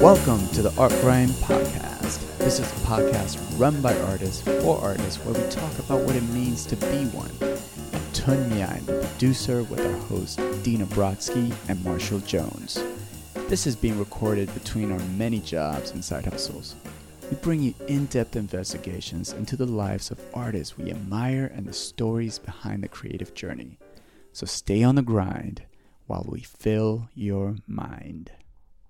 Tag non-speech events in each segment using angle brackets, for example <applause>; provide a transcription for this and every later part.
Welcome to the Art Grind Podcast. This is a podcast run by artists for artists where we talk about what it means to be one. I'm the producer, with our hosts Dina Brodsky and Marshall Jones. This is being recorded between our many jobs and side hustles. We bring you in depth investigations into the lives of artists we admire and the stories behind the creative journey. So stay on the grind while we fill your mind.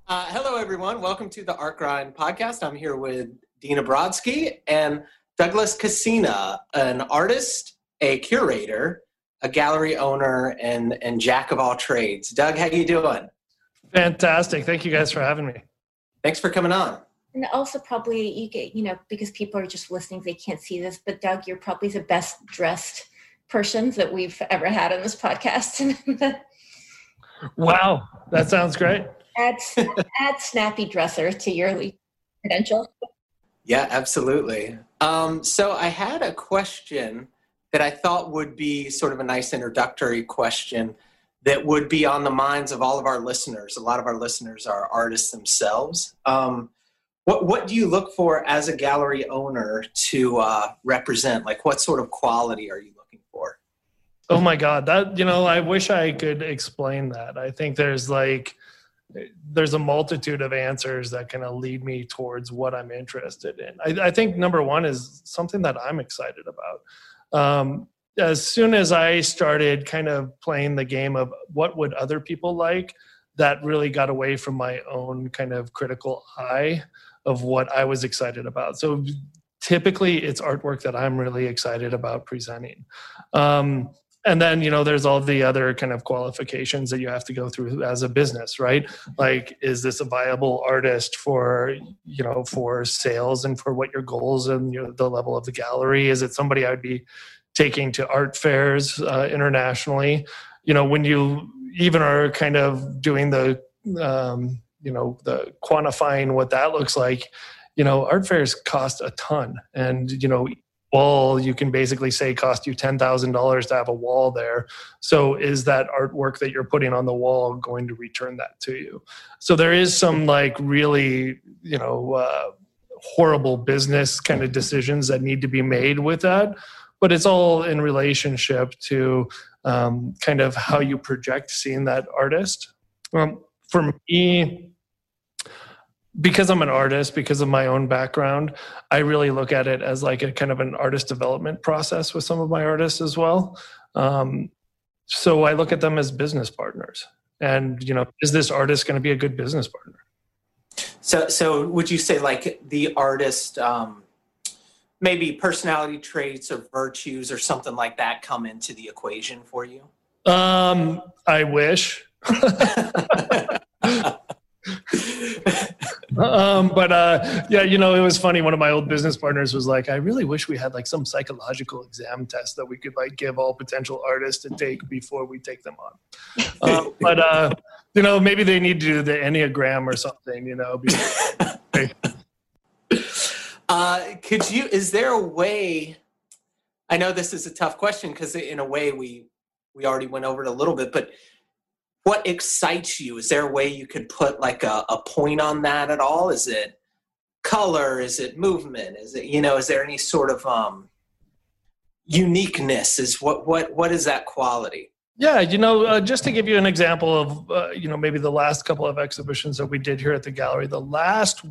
Uh, hello, everyone. Welcome to the Art Grind podcast. I'm here with Dina Brodsky and Douglas Kacena, an artist, a curator, a gallery owner, and and jack of all trades. Doug, how you doing? Fantastic. Thank you guys for having me. Thanks for coming on. And also, probably you get you know because people are just listening, they can't see this. But Doug, you're probably the best dressed person that we've ever had on this podcast. <laughs> wow, that sounds great add, add snappy dresser to your credentials. Yeah, absolutely. Um, so I had a question that I thought would be sort of a nice introductory question that would be on the minds of all of our listeners. A lot of our listeners are artists themselves. Um, what what do you look for as a gallery owner to uh, represent? Like, what sort of quality are you looking for? Oh my God, that you know, I wish I could explain that. I think there's like there's a multitude of answers that kind of lead me towards what I'm interested in. I, I, think number one is something that I'm excited about. Um, as soon as I started kind of playing the game of what would other people like, that really got away from my own kind of critical eye of what I was excited about. So typically, it's artwork that I'm really excited about presenting. Um, and then you know there's all the other kind of qualifications that you have to go through as a business right? Like is this a viable artist for you know for sales and for what your goals and the level of the gallery? Is it somebody i would be taking to art fairs uh, internationally? You know when you even are kind of doing the um, you know the quantifying what that looks like you know art fairs cost a ton. And you know wall you can basically say cost you $10,000 to have a wall there. So is that artwork that you're putting on the wall going to return that to you? So there is some like really, you know, uh, horrible business kind of decisions that need to be made with that. But it's all in relationship to um, kind of how you project seeing that artist. Um, for me, because I'm an artist, because of my own background, I really look at it as like a kind of an artist development process with some of my artists as well. Um, so I look at them as business partners. And you know, is this artist going to be a good business partner? So, so would you say like the artist, um, maybe personality traits or virtues or something like that come into the equation for you? Um, I wish. <laughs> um, but uh, yeah, you know, it was funny. One of my old business partners was like, "I really wish we had like some psychological exam test that we could like give all potential artists to take before we take them on." <laughs> Um, but uh, you know, maybe they need to do the enneagram or something. You know. <laughs> uh, could you? Is there a way? I know this is a tough question because in a way we we already went over it a little bit, but what excites you? Is there a way you could put like a, a point on that at all? Is it color? Is it movement? Is it you know? Is there any sort of um, uniqueness? Is what what what is that quality? Yeah, you know, uh, just to give you an example of, uh, you know, maybe the last couple of exhibitions that we did here at the gallery, the last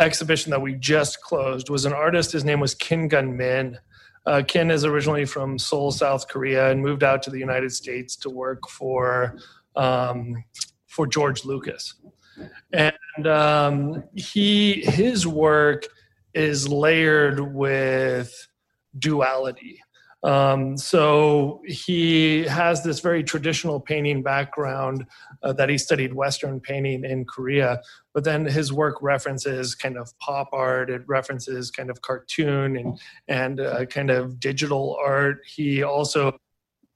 exhibition that we just closed was an artist. His name was Kim Gun Min. Uh, Ken is originally from Seoul, South Korea, and moved out to the United States to work for um, for George Lucas. And um, he his work is layered with duality. Um, so he has this very traditional painting background uh, that he studied Western painting in Korea, but then his work references kind of pop art, it references kind of cartoon and and uh, kind of digital art. He also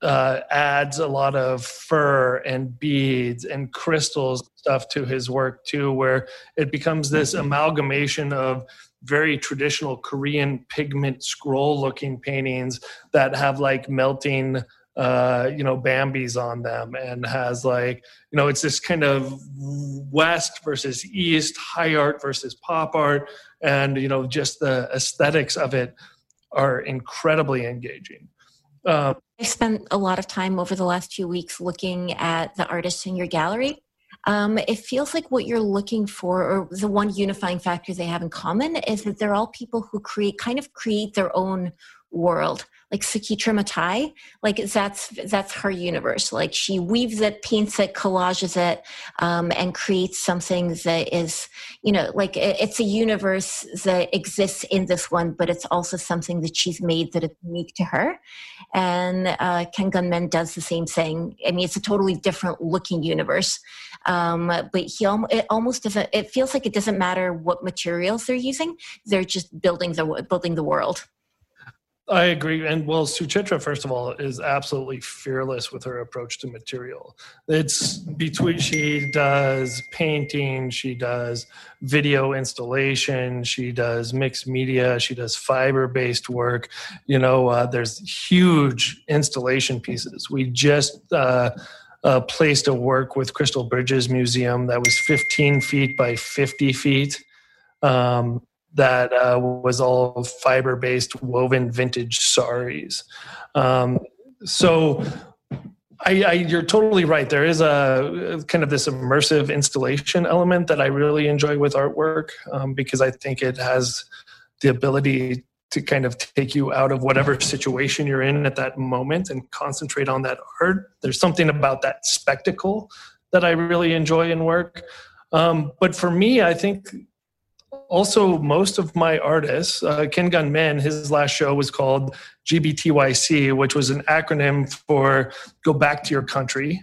uh, adds a lot of fur and beads and crystals stuff to his work too, where it becomes this amalgamation of very traditional Korean pigment scroll looking paintings that have like melting uh, you know, Bambi's on them and has like, you know, it's this kind of West versus East, high art versus pop art. And, you know, just the aesthetics of it are incredibly engaging. Um, I spent a lot of time over the last few weeks looking at the artists in your gallery. Um, it feels like what you're looking for, or the one unifying factor they have in common, is that they're all people who create, kind of create their own world like Suchitra Mattai, like that's that's her universe. Like she weaves it, paints it, collages it, um, and creates something that is, you know, like it's a universe that exists in this one, but it's also something that she's made that is unique to her. And uh, Ken Gunman does the same thing. I mean, it's a totally different looking universe, um, but he it almost doesn't. It feels like it doesn't matter what materials they're using; they're just building the building the world. I agree. And well, Suchitra, first of all, is absolutely fearless with her approach to material. It's between, she does painting, she does video installation, she does mixed media, she does fiber based work. You know, uh, there's huge installation pieces. We just, uh, uh, placed a work with Crystal Bridges Museum that was 15 feet by 50 feet. Um, that uh, was all fiber based woven vintage saris. Um, so I, I, you're totally right. There is a kind of this immersive installation element that I really enjoy with artwork um, because I think it has the ability to kind of take you out of whatever situation you're in at that moment and concentrate on that art. There's something about that spectacle that I really enjoy in work. Um, but for me, I think also most of my artists uh, ken gunman his last show was called gbtyc which was an acronym for go back to your country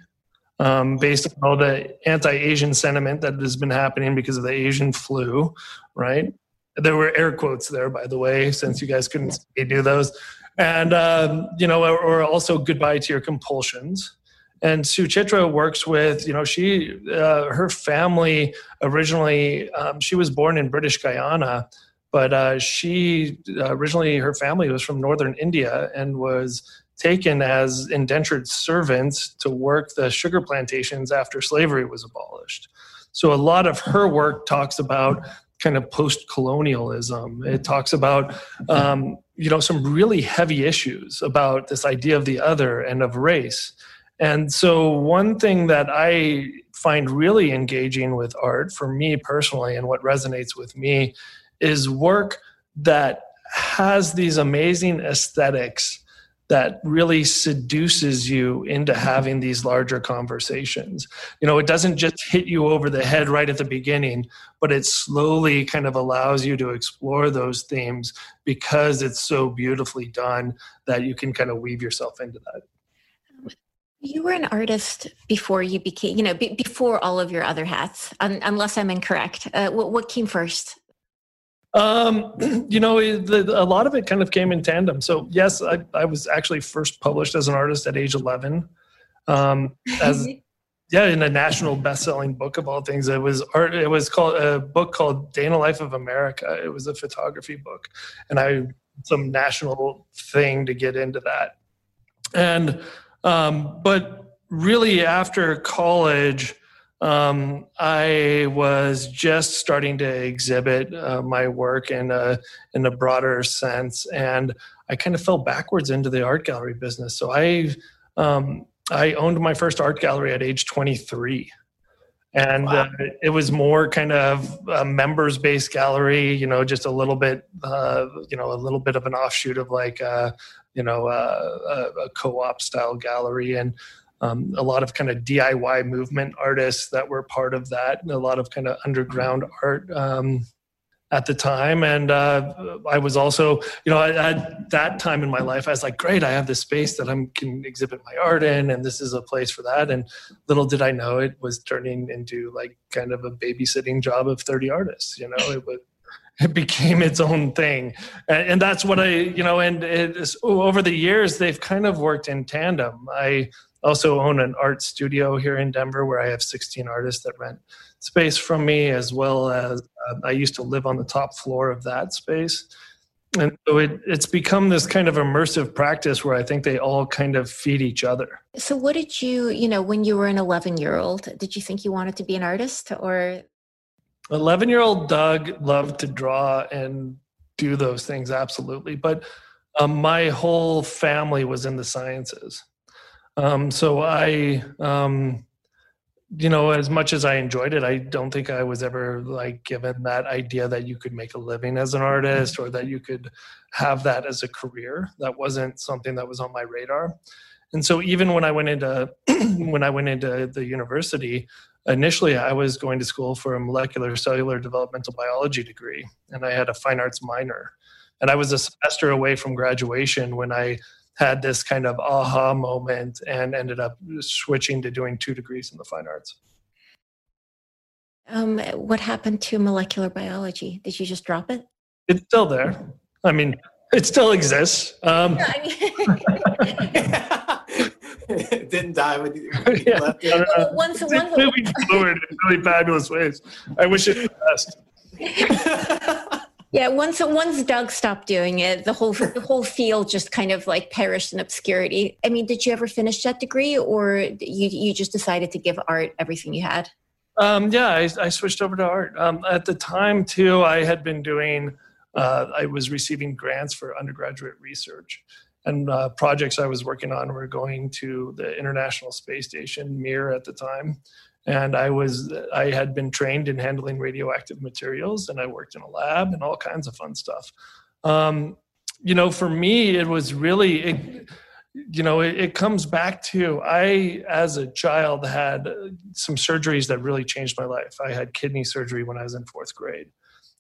um, based on all the anti-asian sentiment that has been happening because of the asian flu right? There were air quotes there by the way since you guys couldn't do those. And um, you know or, or also goodbye to your compulsions and Suchitra works with, you know, she, uh, her family originally, um, she was born in British Guyana, but uh, she uh, originally, her family was from northern India and was taken as indentured servants to work the sugar plantations after slavery was abolished. So a lot of her work talks about kind of post-colonialism. It talks about um, you know some really heavy issues about this idea of the other and of race. And so, one thing that I find really engaging with art for me personally, and what resonates with me, is work that has these amazing aesthetics that really seduces you into having these larger conversations. You know, it doesn't just hit you over the head right at the beginning, but it slowly kind of allows you to explore those themes because it's so beautifully done that you can kind of weave yourself into that. You were an artist before you became, you know, b- before all of your other hats, un- unless I'm incorrect. Uh, what, what, came first? Um, <clears throat> you know, the, a lot of it kind of came in tandem. So yes, I, I was actually first published as an artist at age 11. Um, as <laughs> yeah, in a national best-selling book of all things. It was art. It was called a book called "Day in the Life of America." It was a photography book, and I some national thing to get into that. And um, but really, after college, um, I was just starting to exhibit uh, my work in a in a broader sense, and I kind of fell backwards into the art gallery business. So I um, I owned my first art gallery at age 23 and wow. uh, it was more kind of a members based gallery you know just a little bit uh, you know a little bit of an offshoot of like uh, you know uh, a, a, co-op style gallery. And um, a lot of kind of diy movement artists that were part of that and a lot of kind of underground art um, at the time. And uh, i was also you know at that time in my life i was like great i have this space that i can exhibit my art in and this is a place for that. And little did i know it was turning into like kind of a babysitting job of 30 artists you know? It was <laughs> it became its own thing. And, and that's what i you know and it's, over the years they've kind of worked in tandem. I also own an art studio here in denver where i have 16 artists that rent space from me, as well as uh, I used to live on the top floor of that space. and so it, it's become this kind of immersive practice where i think they all kind of feed each other. So what did you you know when you were an 11 year old did you think you wanted to be an artist or 11 year old doug loved to draw and do those things absolutely. But um, my whole family was in the sciences. Um, so i um, you know as much as i enjoyed it i don't think i was ever like given that idea that you could make a living as an artist or that you could have that as a career. That wasn't something that was on my radar. And so even when i went into <clears throat> when i went into the university initially i was going to school for a molecular cellular developmental biology degree and i had a fine arts minor and i was a semester away from graduation when i had this kind of aha moment and ended up switching to doing two degrees in the fine arts. Um, what happened to molecular biology? Did you just drop it? It's still there. I mean, it still exists. Um, it <laughs> <laughs> <laughs> didn't die with you. <laughs> yeah, left it. Well, once, it's once, moving forward in really fabulous ways. I wish it the best. <laughs> Yeah, once once Doug stopped doing it, the whole the whole field just kind of like perished in obscurity. I mean, did you ever finish that degree, or you you just decided to give art everything you had? Um, yeah, I, I, switched over to art. Um, at the time, too, I had been doing. Uh, I was receiving grants for undergraduate research, and uh, projects I was working on were going to the International Space Station (Mir) at the time, and I was I had been trained in handling radioactive materials, and I worked in a lab and all kinds of fun stuff. Um, you know, for me, it was really, it, you know, it, it, comes back to I, as a child, had some surgeries that really changed my life. I had kidney surgery when I was in fourth grade,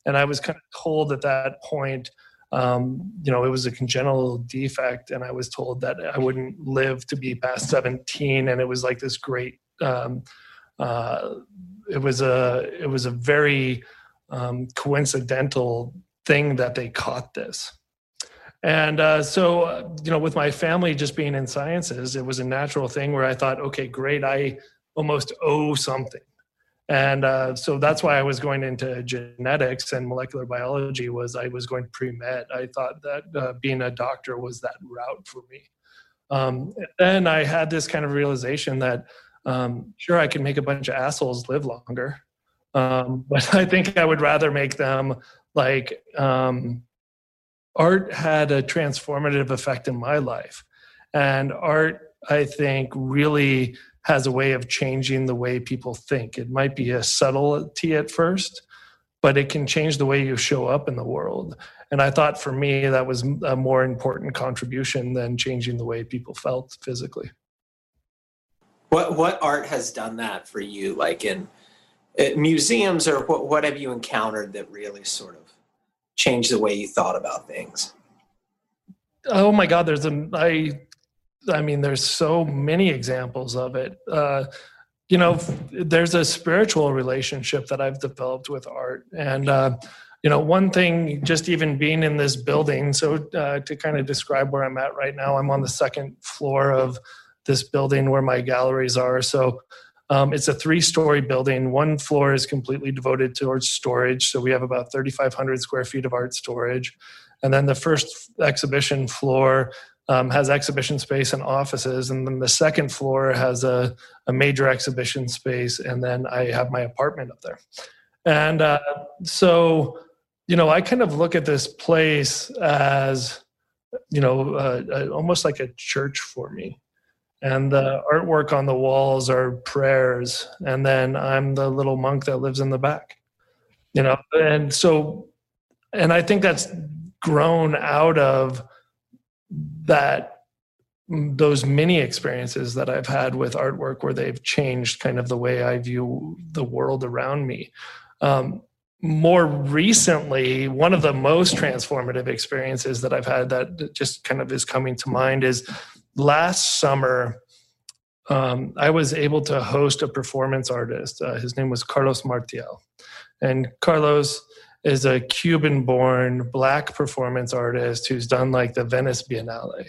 and I was kind of told at that point. Um, you know, it was a congenital defect, and I was told that I wouldn't live to be past 17. And it was like this great um, uh, it was a it was a very um, coincidental thing that they caught this. And uh, so, you know, with my family just being in sciences, it was a natural thing where I thought, okay, great, I almost owe something. And uh, so that's why I was going into genetics and molecular biology. Was I was going pre med? I thought that uh, being a doctor was that route for me. Um, then I had this kind of realization that um, sure, I can make a bunch of assholes live longer, um, <laughs> but I think I would rather make them like um, art had a transformative effect in my life. And art, I think, really has a way of changing the way people think. It might be a subtlety at first, but it can change the way you show up in the world. And I thought for me, that was a more important contribution than changing the way people felt physically. What what art has done that for you? Like in, in museums, or what what have you encountered that really sort of changed the way you thought about things? Oh my God, there's a I, I mean, there's so many examples of it. Uh, you know, there's a spiritual relationship that I've developed with art, and uh, you know, one thing, just even being in this building. So uh, to kind of describe where I'm at right now, I'm on the second floor of this building where my galleries are. So um, it's a three story building. One floor is completely devoted towards storage. So we have about 3,500 square feet of art storage. And then the first exhibition floor um, has exhibition space and offices. And then the second floor has a, a major exhibition space. And then I have my apartment up there. And uh, so, you know, I kind of look at this place as, you know, uh, almost like a church for me and the artwork on the walls are prayers and then i'm the little monk that lives in the back you know and so and i think that's grown out of that those many experiences that i've had with artwork where they've changed kind of the way i view the world around me um, more recently one of the most transformative experiences that i've had that just kind of is coming to mind is last summer, um, I was able to host a performance artist. Uh, his name was Carlos Martiel. And Carlos is a Cuban born black performance artist who's done like the Venice Biennale.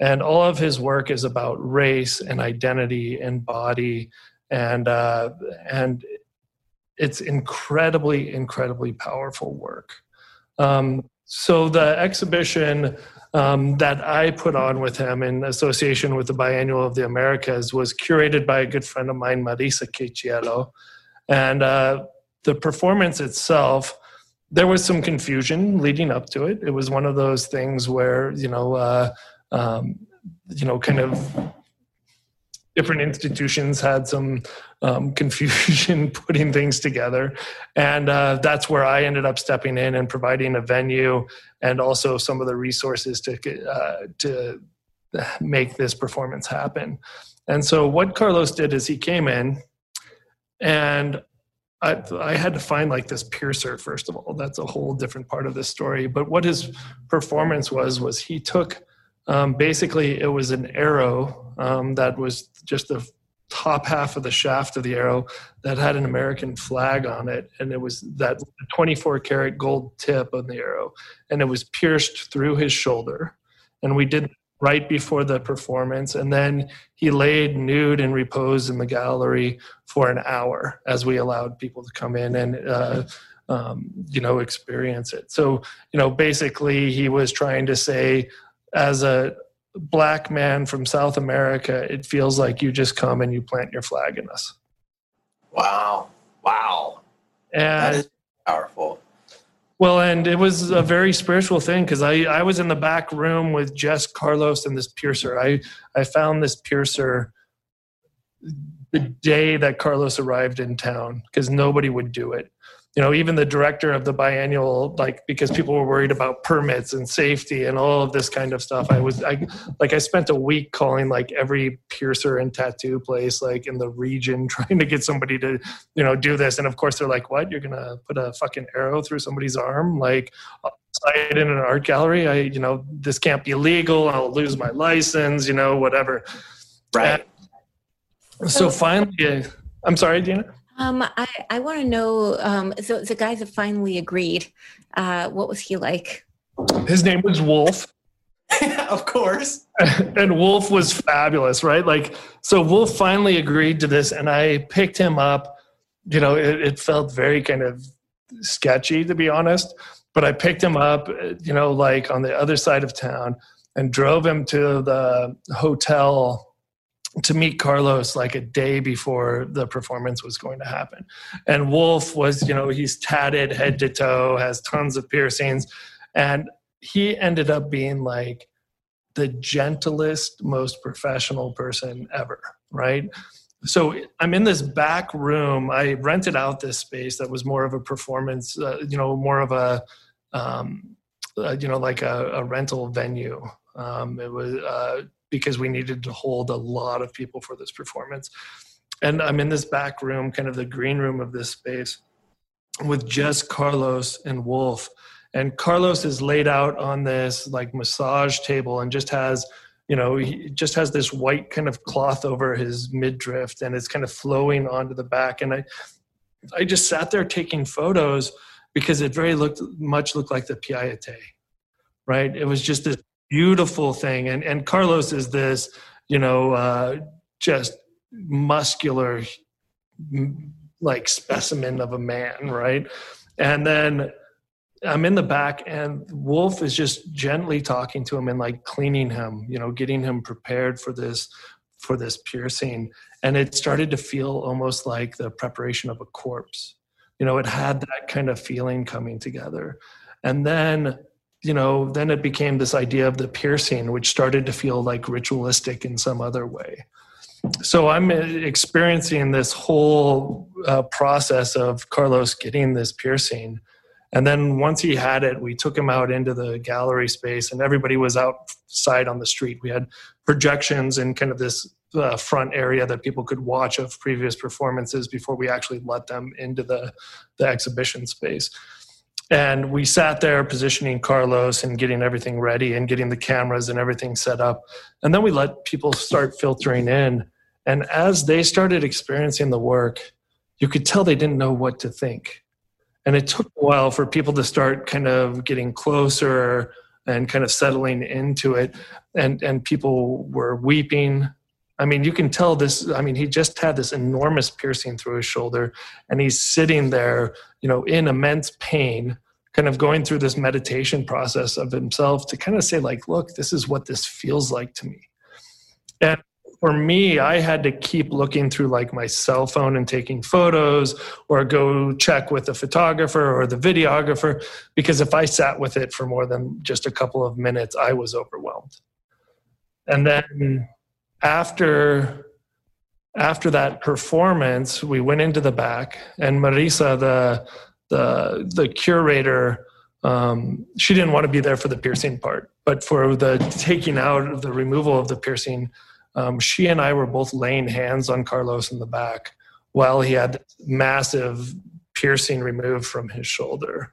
And all of his work is about race and identity and body. And, uh, and it's incredibly, incredibly powerful work. Um, So the exhibition um, that I put on with him in association with the Biennial of the Americas was curated by a good friend of mine, Marisa Quechielo. And uh, the performance itself, there was some confusion leading up to it. It was one of those things where, you know, uh, um, you know, kind of different institutions had some um, <laughs> confusion <laughs> putting things together. And uh, that's where I ended up stepping in and providing a venue and also some of the resources to, uh, to make this performance happen. And so what Carlos did is he came in and I, I, had to find like this piercer first of all. That's a whole different part of this story. But what his performance was was he took um, basically it was an arrow um, that was just the top half of the shaft of the arrow that had an American flag on it, and it was that 24 karat gold tip on the arrow, and it was pierced through his shoulder. And we did right before the performance, and then he laid nude and repose in the gallery for an hour as we allowed people to come in and. Uh, um, you know, experience it. So, you know, basically, he was trying to say, as a black man from South America, it feels like you just come and you plant your flag in us. Wow. Wow. And that is powerful. Well, and it was a very spiritual thing because I, I was in the back room with Jess Carlos and this piercer. I, I found this piercer the day that Carlos arrived in town because nobody would do it you know even the director of the biennial like because people were worried about permits and safety and all of this kind of stuff i was i like i spent a week calling like every piercer and tattoo place like in the region <laughs> trying to get somebody to you know do this. And of course they're like what? You're gonna put a fucking arrow through somebody's arm? Like in an art gallery i you know this can't be legal. I'll lose my license you know whatever. Right. And so finally i'm sorry dina um, I, I want to know. Um, so the guys have finally agreed. Uh, what was he like? His name was Wolf. <laughs> of course. and Wolf was fabulous, right? Like, so Wolf finally agreed to this, and I picked him up. You know, it, it felt very kind of sketchy, to be honest. But I picked him up, you know, like on the other side of town, and drove him to the hotel to meet Carlos like a day before the performance was going to happen. And Wolf was, you know, he's tatted head to toe, has tons of piercings. And he ended up being like the gentlest, most professional person ever, right? So I'm in this back room. I rented out this space that was more of a performance, uh, you know, more of a, um, uh, you know, like a, a rental venue. Um, it was uh, because we needed to hold a lot of people for this performance. And I'm in this back room, kind of the green room of this space, with just Carlos and Wolf. And Carlos is laid out on this like massage table and just has, you know, he just has this white kind of cloth over his midriff and it's kind of flowing onto the back. And I, I just sat there taking photos because it very looked much looked like the Pietà, right? It was just this beautiful thing. And and Carlos is this, you know, uh, just muscular, like specimen of a man, right? And then I'm in the back, and Wolf is just gently talking to him and like cleaning him, you know, getting him prepared for this for this piercing. And it started to feel almost like the preparation of a corpse. You know, it had that kind of feeling coming together. And then you know, then it became this idea of the piercing, which started to feel like ritualistic in some other way. So I'm experiencing this whole uh, process of Carlos getting this piercing. And then once he had it, we took him out into the gallery space, and everybody was outside on the street. We had projections in kind of this uh, front area that people could watch of previous performances before we actually let them into the, the exhibition space and we sat there positioning Carlos and getting everything ready and getting the cameras and everything set up. And then we let people start filtering in. And as they started experiencing the work, you could tell they didn't know what to think. And it took a while for people to start kind of getting closer and kind of settling into it. And, and people were weeping. I mean, you can tell this. I mean, he just had this enormous piercing through his shoulder, and he's sitting there, you know, in immense pain kind of going through this meditation process of himself to kind of say like look this is what this feels like to me and for me i had to keep looking through like my cell phone and taking photos or go check with the photographer or the videographer because if i sat with it for more than just a couple of minutes i was overwhelmed and then after after that performance we went into the back and marisa the the the curator um, she didn't want to be there for the piercing part but for the taking out of the removal of the piercing um, she and i were both laying hands on carlos in the back while he had massive piercing removed from his shoulder.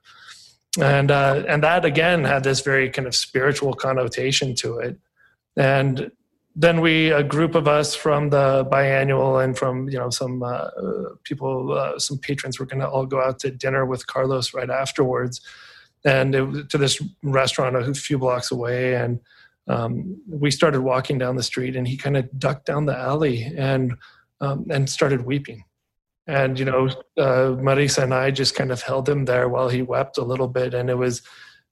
And uh, and that again had this very kind of spiritual connotation to it. And then we a group of us from the biennial and from you know some uh, people uh, some patrons were going to all go out to dinner with carlos right afterwards. And it, to this restaurant a few blocks away and um, we started walking down the street and he kind of ducked down the alley and um, and started weeping. And you know uh, marisa and i just kind of held him there while he wept a little bit and it was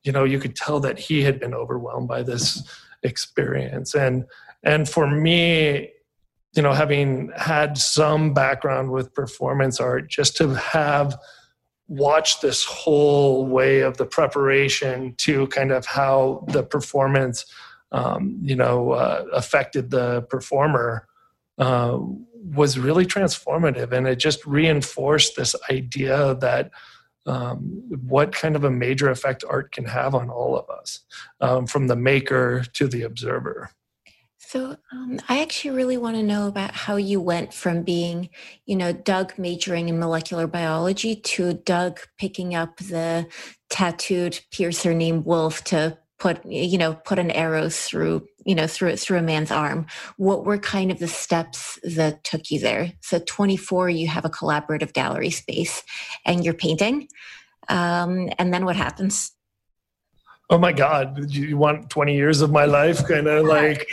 you know you could tell that he had been overwhelmed by this experience. And and for me you know having had some background with performance art just to have watched this whole way of the preparation to kind of how the performance um, you know uh, affected the performer uh, was really transformative. And it just reinforced this idea that um, what kind of a major effect art can have on all of us um, from the maker to the observer so um, I actually really want to know about how you went from being, you know, Doug majoring in molecular biology to Doug picking up the tattooed piercer named Wolf to put, you know, put an arrow through, you know, through through a man's arm. What were kind of the steps that took you there? So 24, you have a collaborative gallery space, and you're painting, um, and then what happens? Oh my God! You want 20 years of my life? Kind of <laughs> like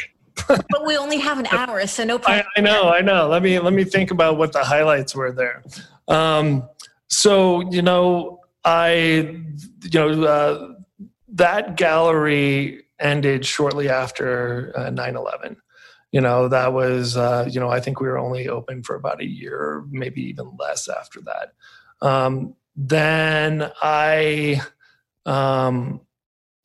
but we only have an hour, so no problem. <laughs> I, I, know, I know. Let me let me think about what the highlights were there. Um, so you know, I you know uh, that gallery ended shortly after uh, 9/11. You know, that was uh, you know I think we were only open for about a year, maybe even less after that. Um, then I um,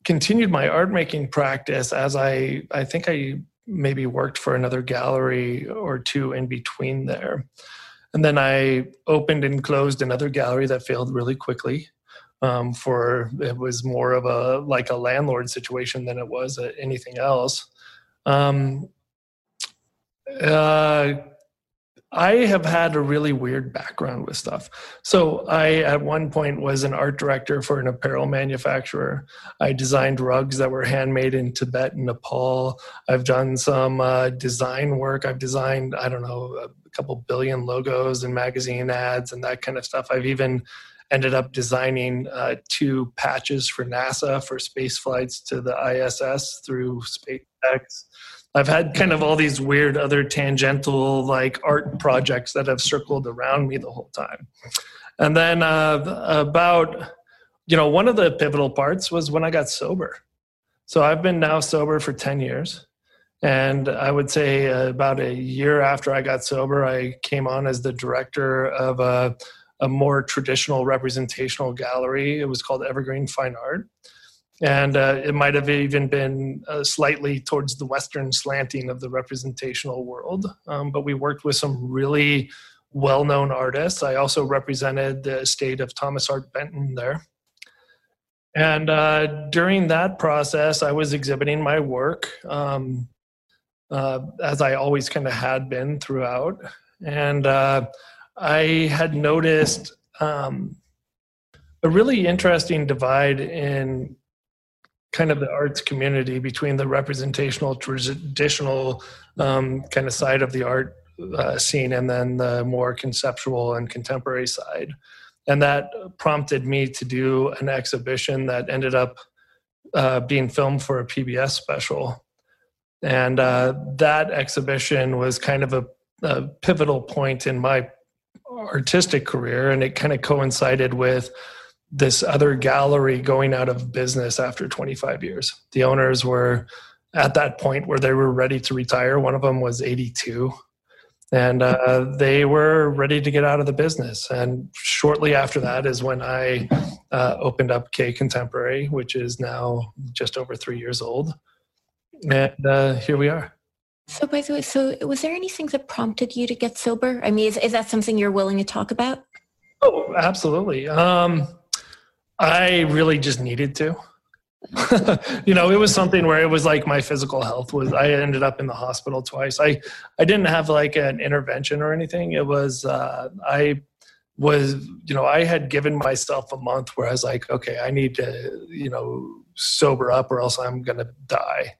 continued my art making practice as I I think I maybe worked for another gallery or two in between there. And then I opened and closed another gallery that failed really quickly. Um, for it was more of a like a landlord situation than it was anything else. Um, uh, I have had a really weird background with stuff. So I, at one point, was an art director for an apparel manufacturer. I designed rugs that were handmade in Tibet and Nepal. I've done some uh, design work. I've designed, I don't know, a couple billion logos and magazine ads and that kind of stuff. I've even ended up designing uh, two patches for NASA for space flights to the ISS through SpaceX. I've had kind of all these weird other tangential like art projects that have circled around me the whole time. And then uh, about, you know, one of the pivotal parts was when I got sober. So I've been now sober for 10 years. And I would say uh, about a year after I got sober, I came on as the director of a, a more traditional representational gallery. It was called Evergreen Fine Art and uh, it might have even been uh, slightly towards the western slanting of the representational world. Um, but we worked with some really well-known artists. I also represented the estate of thomas hart benton there. And uh, during that process i was exhibiting my work um, uh, as i always kind of had been throughout. And uh, i had noticed um, a really interesting divide in kind of the arts community between the representational traditional um, kind of side of the art uh, scene and then the more conceptual and contemporary side. And that prompted me to do an exhibition that ended up uh, being filmed for a pbs special. And uh, that exhibition was kind of a, a pivotal point in my artistic career and it kind of coincided with this other gallery going out of business after 25 years. The owners were at that point where they were ready to retire. One of them was 82, and uh, they were ready to get out of the business. And shortly after that is when I uh, opened up K Contemporary, which is now just over three years old. And uh, here we are. So, by the way, so was there anything that prompted you to get sober? I mean, is, is that something you're willing to talk about? Oh, absolutely. Um, I really just needed to. <laughs> you know, it was something where it was like my physical health was. I ended up in the hospital twice. I I didn't have like an intervention or anything. It was uh, I was you know I had given myself a month where I was like, okay, I need to you know sober up or else I'm gonna die.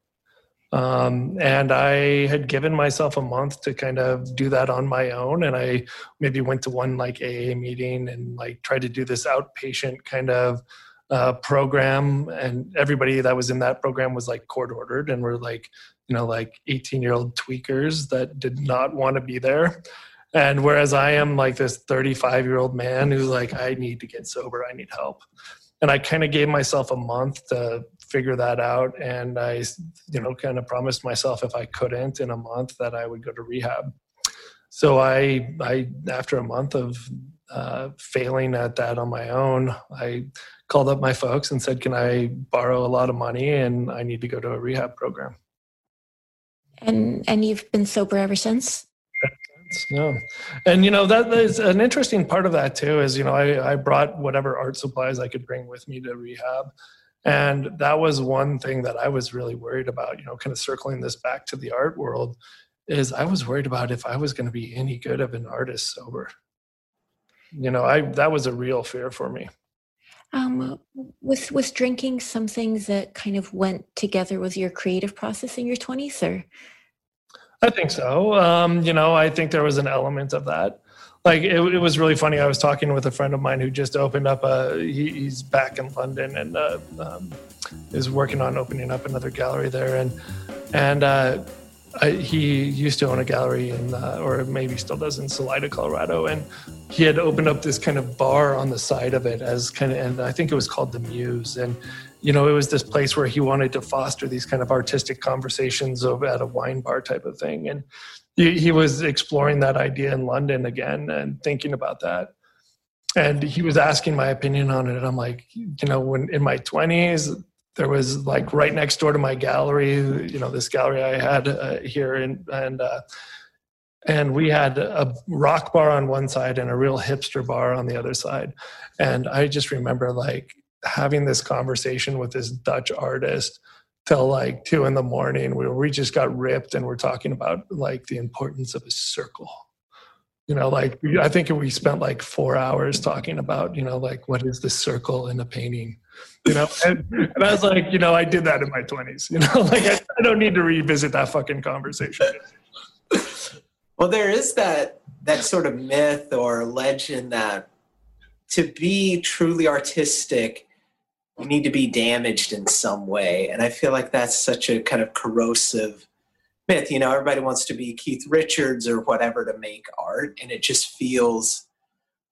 Um, and I had given myself a month to kind of do that on my own. And I maybe went to one like AA meeting and like tried to do this outpatient kind of uh, program. And everybody that was in that program was like court ordered and were like, you know, like 18 year old tweakers that did not want to be there. And whereas I am like this 35 year old man who's like, I need to get sober, I need help. And I kind of gave myself a month to figure that out. And I, you know, kind of promised myself if I couldn't in a month that I would go to rehab. So I, I after a month of uh, failing at that on my own, I called up my folks and said, "Can I borrow a lot of money and I need to go to a rehab program?" And and you've been sober ever since. No, and you know that is an interesting part of that too. Is you know I I brought whatever art supplies I could bring with me to rehab, and that was one thing that I was really worried about, you know, kind of circling this back to the art world, is I was worried about if I was going to be any good of an artist sober. You know, I that was a real fear for me. Um, was was drinking something that kind of went together with your creative process in your twenties, or? I think so. Um, you know, I think there was an element of that like it, it, was really funny. I was talking with a friend of mine who just opened up a. He, he's back in London and uh, um, is working on opening up another gallery there, and and uh, I, he used to own a gallery in, uh, or maybe still does in Salida, Colorado, and he had opened up this kind of bar on the side of it as kind of, and I think it was called the Muse, and you know, it was this place where he wanted to foster these kind of artistic conversations of at a wine bar type of thing, and he, he was exploring that idea in London again and thinking about that. And he was asking my opinion on it. And I'm like, you know, when in my 20s, there was like right next door to my gallery, you know, this gallery I had uh, here, in, and uh, and we had a rock bar on one side and a real hipster bar on the other side. And I just remember like having this conversation with this Dutch artist till like two in the morning where we just got ripped and we're talking about like the importance of a circle. You know like i think we spent like four hours talking about you know like what is the circle in a painting you know? <laughs> And, and i was like you know i did that in my 20s you know? <laughs> Like I, I don't need to revisit that fucking conversation. Well there is that that sort of myth or legend that to be truly artistic need to be damaged in some way. And I feel like that's such a kind of corrosive myth. You know, everybody wants to be Keith Richards or whatever to make art, and it just feels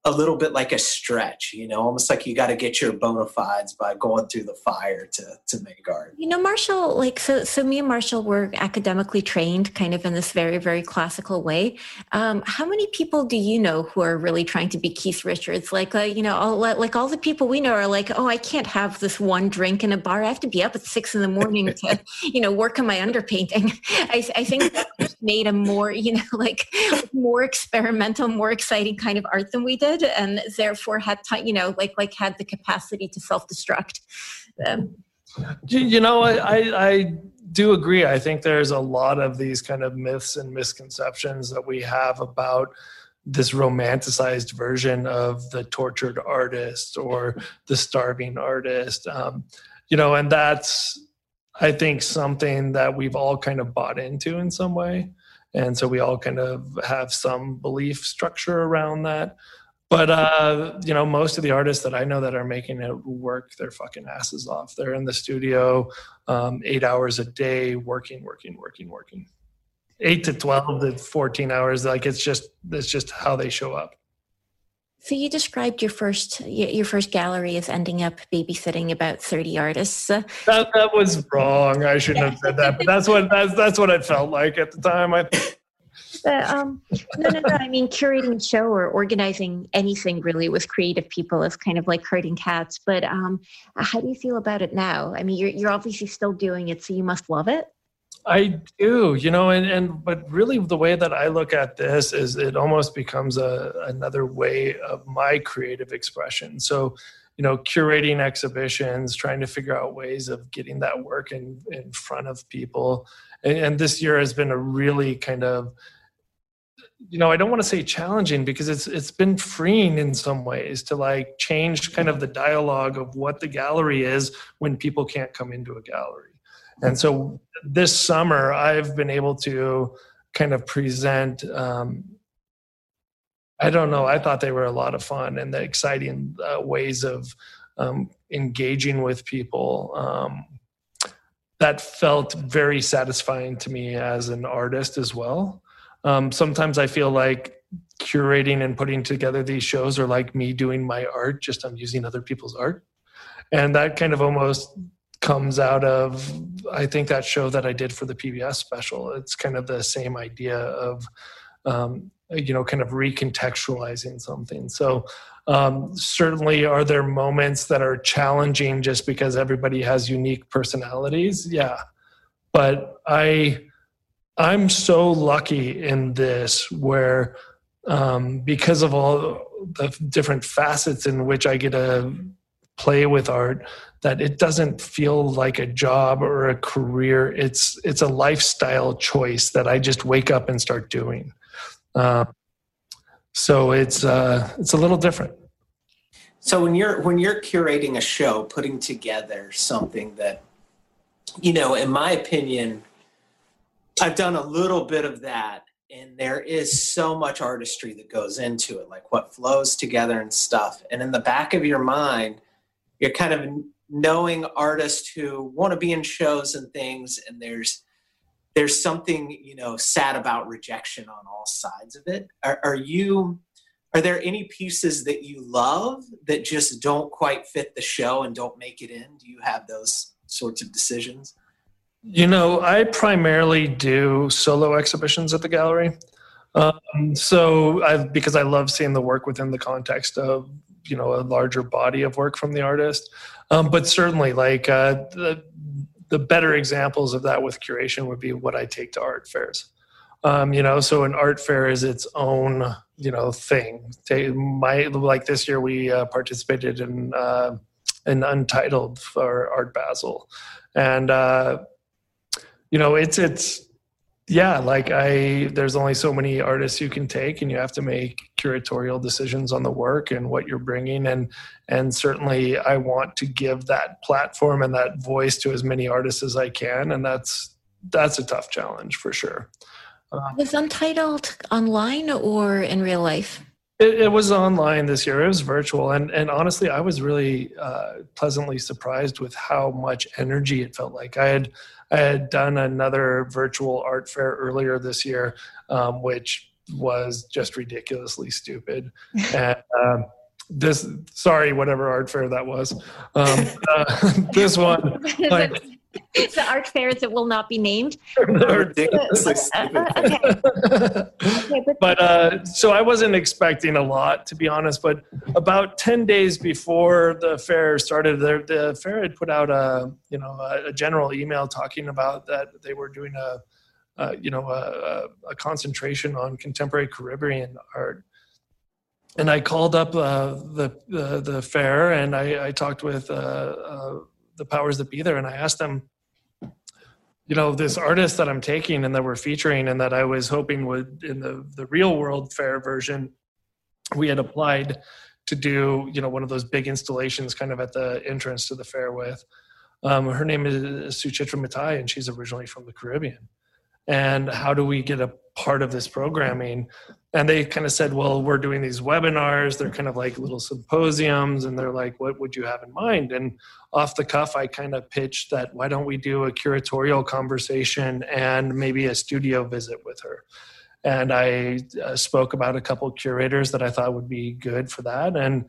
a little bit like a stretch, you know, almost like you got to get your bona fides by going through the fire to to make art. You know, Marshall, like so, so me and Marshall were academically trained, kind of in this very, very classical way. Um, how many people do you know who are really trying to be Keith Richards? Like, uh, you know, all, like all the people we know are like, oh, I can't have this one drink in a bar. I have to be up at six in the morning to, <laughs> you know, work on my underpainting. <laughs> I, I think that made a more, you know, like more experimental, more exciting kind of art than we did and therefore had time, you know, like like had the capacity to self-destruct. Um, you know, I, I do agree. I think there's a lot of these kind of myths and misconceptions that we have about this romanticized version of the tortured artist or <laughs> the starving artist. Um, you know, and that's I think something that we've all kind of bought into in some way. And so we all kind of have some belief structure around that but uh, you know most of the artists that i know that are making it work their fucking asses off they're in the studio um, eight hours a day working working working working eight to 12 to 14 hours like it's just it's just how they show up So you described your first your first gallery as ending up babysitting about thirty artists. That that was wrong. I shouldn't have said that, but that's what that's that's what it felt like at the time. I. But, um, no, no, no. I mean, curating a show or organizing anything really with creative people is kind of like herding cats. But um, how do you feel about it now? I mean, you're you're obviously still doing it, so you must love it. I do, you know, and, and but really the way that I look at this is it almost becomes a another way of my creative expression. So, you know, curating exhibitions, trying to figure out ways of getting that work in in front of people. And, and this year has been a really kind of you know, I don't want to say challenging because it's it's been freeing in some ways to like change kind of the dialogue of what the gallery is when people can't come into a gallery. And so this summer, I've been able to kind of present. Um, I don't know. I thought they were a lot of fun and the exciting uh, ways of um, engaging with people. Um, that felt very satisfying to me as an artist as well. Um, sometimes I feel like curating and putting together these shows are like me doing my art, just I'm using other people's art. And that kind of almost comes out of I think that show that I did for the PBS special. It's kind of the same idea of um, you know kind of recontextualizing something. So um, certainly, are there moments that are challenging just because everybody has unique personalities? Yeah, but I I'm so lucky in this where um, because of all the different facets in which I get to play with art that it doesn't feel like a job or a career. It's it's a lifestyle choice that i just wake up and start doing. Uh, so it's uh, it's a little different. So when you're when you're curating a show putting together something that you know in my opinion i've done a little bit of that and there is so much artistry that goes into it like what flows together and stuff. And in the back of your mind you're kind of knowing artists who want to be in shows and things and there's there's something you know sad about rejection on all sides of it. Are, are you are there any pieces that you love that just don't quite fit the show and don't make it in? Do you have those sorts of decisions? You know i primarily do solo exhibitions at the gallery. Um, so i because i love seeing the work within the context of you know a larger body of work from the artist. Um, but certainly like uh, the, the better examples of that with curation would be what i take to art fairs. Um, you know so an art fair is its own you know thing. My like this year we uh, participated in uh, an untitled for art basel. And uh, you know it's it's yeah like i there's only so many artists you can take and you have to make curatorial decisions on the work and what you're bringing and and certainly i want to give that platform and that voice to as many artists as i can and that's that's a tough challenge for sure uh, was untitled online or in real life it, it, was online this year. It was virtual, and and honestly, I was really uh, pleasantly surprised with how much energy it felt like. I had I had done another virtual art fair earlier this year, um, which was just ridiculously stupid. <laughs> and, um, this, sorry, whatever art fair that was. Um, uh, <laughs> this one, <laughs> like, the art fairs that will not be named. ridiculously <laughs> but uh, so I wasn't expecting a lot, to be honest. But about ten days before the fair started, the, the fair had put out a you know a, a, general email talking about that they were doing a, a you know a, a, concentration on contemporary Caribbean art. And I called up uh, the, the, the fair and I, I talked with uh, uh the powers that be there and I asked them, you know, this artist that I'm taking and that we're featuring and that I was hoping would in the, the real world fair version, we had applied to do, you know, one of those big installations kind of at the entrance to the fair with. Um, her name is Suchitra Mattai and she's originally from the Caribbean and how do we get a part of this programming and they kind of said well we're doing these webinars they're kind of like little symposiums and they're like what would you have in mind and off the cuff i kind of pitched that why don't we do a curatorial conversation and maybe a studio visit with her and I uh, spoke about a couple curators that I thought would be good for that. And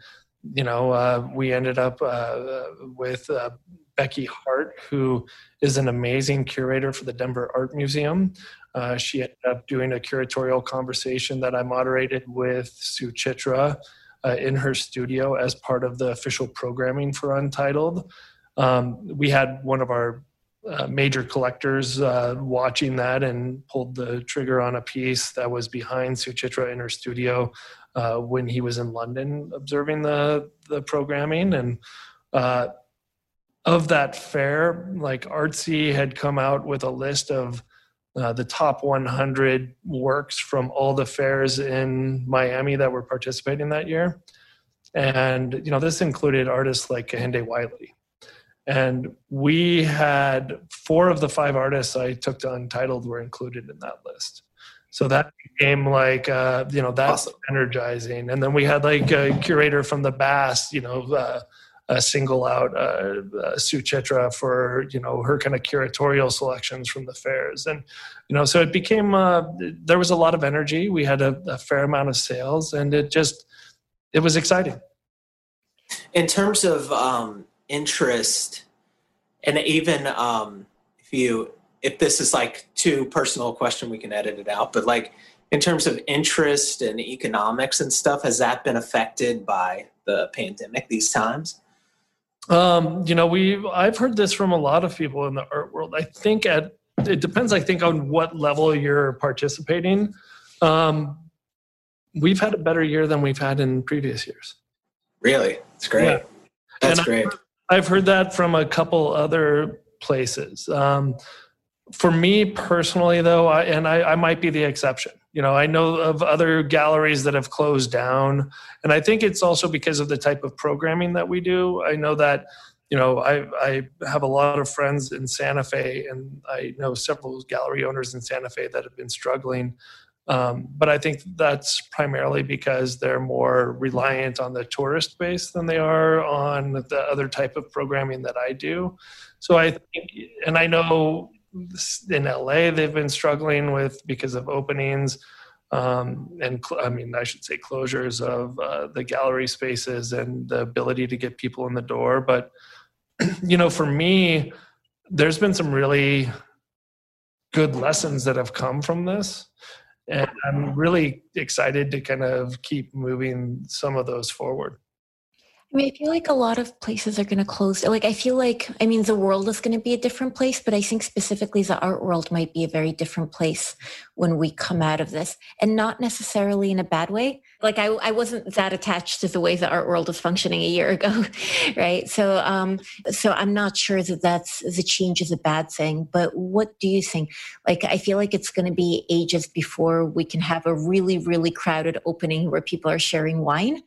you know, uh, we ended up uh, with uh, Becky Hart, who is an amazing curator for the Denver Art Museum. Uh, she ended up doing a curatorial conversation that I moderated with Suchitra uh, in her studio as part of the official programming for Untitled. Um, we had one of our uh, major collectors uh, watching that and pulled the trigger on a piece that was behind Suchitra in her studio uh, when he was in London observing the the programming and uh, of that fair like artsy had come out with a list of uh, the top 100 works from all the fairs in Miami that were participating that year and you know this included artists like Kehinde Wiley and we had four of the five artists I took to Untitled were included in that list. So that became like, uh, you know, that's awesome. energizing. And then we had like a curator from the Bass, you know, uh, a single out uh, uh, for you know her kind of curatorial selections from the fairs, and you know so it became uh, there was a lot of energy. We had a, a fair amount of sales, and it just it was exciting. In terms of um, interest and even um, if you if this is like too personal a question we can edit it out but like in terms of interest and economics and stuff has that been affected by the pandemic these times um, you know we i've heard this from a lot of people in the art world i think at it depends i think on what level you're participating um, we've had a better year than we've had in previous years really it's great yeah. that's and great I've heard that from a couple other places. Um, for me personally, though, I, and I, I, might be the exception. You know, I know of other galleries that have closed down, and I think it's also because of the type of programming that we do. I know that, you know, I, I have a lot of friends in Santa Fe, and I know several gallery owners in Santa Fe that have been struggling um, but I think that's primarily because they're more reliant on the tourist base than they are on the other type of programming that I do. So I think, and I know in LA they've been struggling with because of openings. Um, and cl- I mean, I should say closures of uh, the gallery spaces and the ability to get people in the door. But, <clears throat> you know, for me, there's been some really good lessons that have come from this and I'm really excited to kind of keep moving some of those forward. I mean, I feel like a lot of places are going to close. Like, I feel like, I mean, the world is going to be a different place, but I think specifically the art world might be a very different place when we come out of this, and not necessarily in a bad way. Like I, I wasn't that attached to the way the art world was functioning a year ago <laughs> right? So um so i'm not sure that that's the change is a bad thing but what do you think? Like i feel like it's going to be ages before we can have a really really crowded opening where people are sharing wine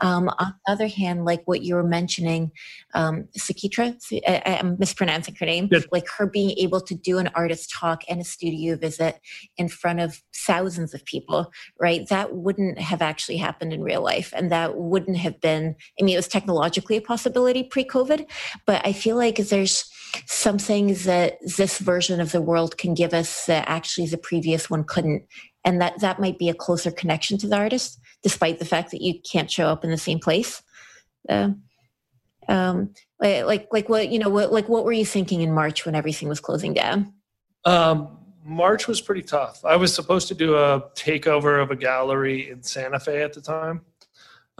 um, on the other hand like what you were mentioning um sakitra I, i'm mispronouncing her name yes. like her being able to do an artist talk and a studio visit in front of thousands of people right that wouldn't have actually actually happened in real life. And that wouldn't have been, I mean, it was technologically a possibility pre COVID, but I feel like there's some things that this version of the world can give us that actually the previous one couldn't. And that, that might be a closer connection to the artist, despite the fact that you can't show up in the same place. Uh, um, like, like what, you know, what, like what were you thinking in March when everything was closing down? Um, March was pretty tough. I was supposed to do a takeover of a gallery in Santa Fe at the time.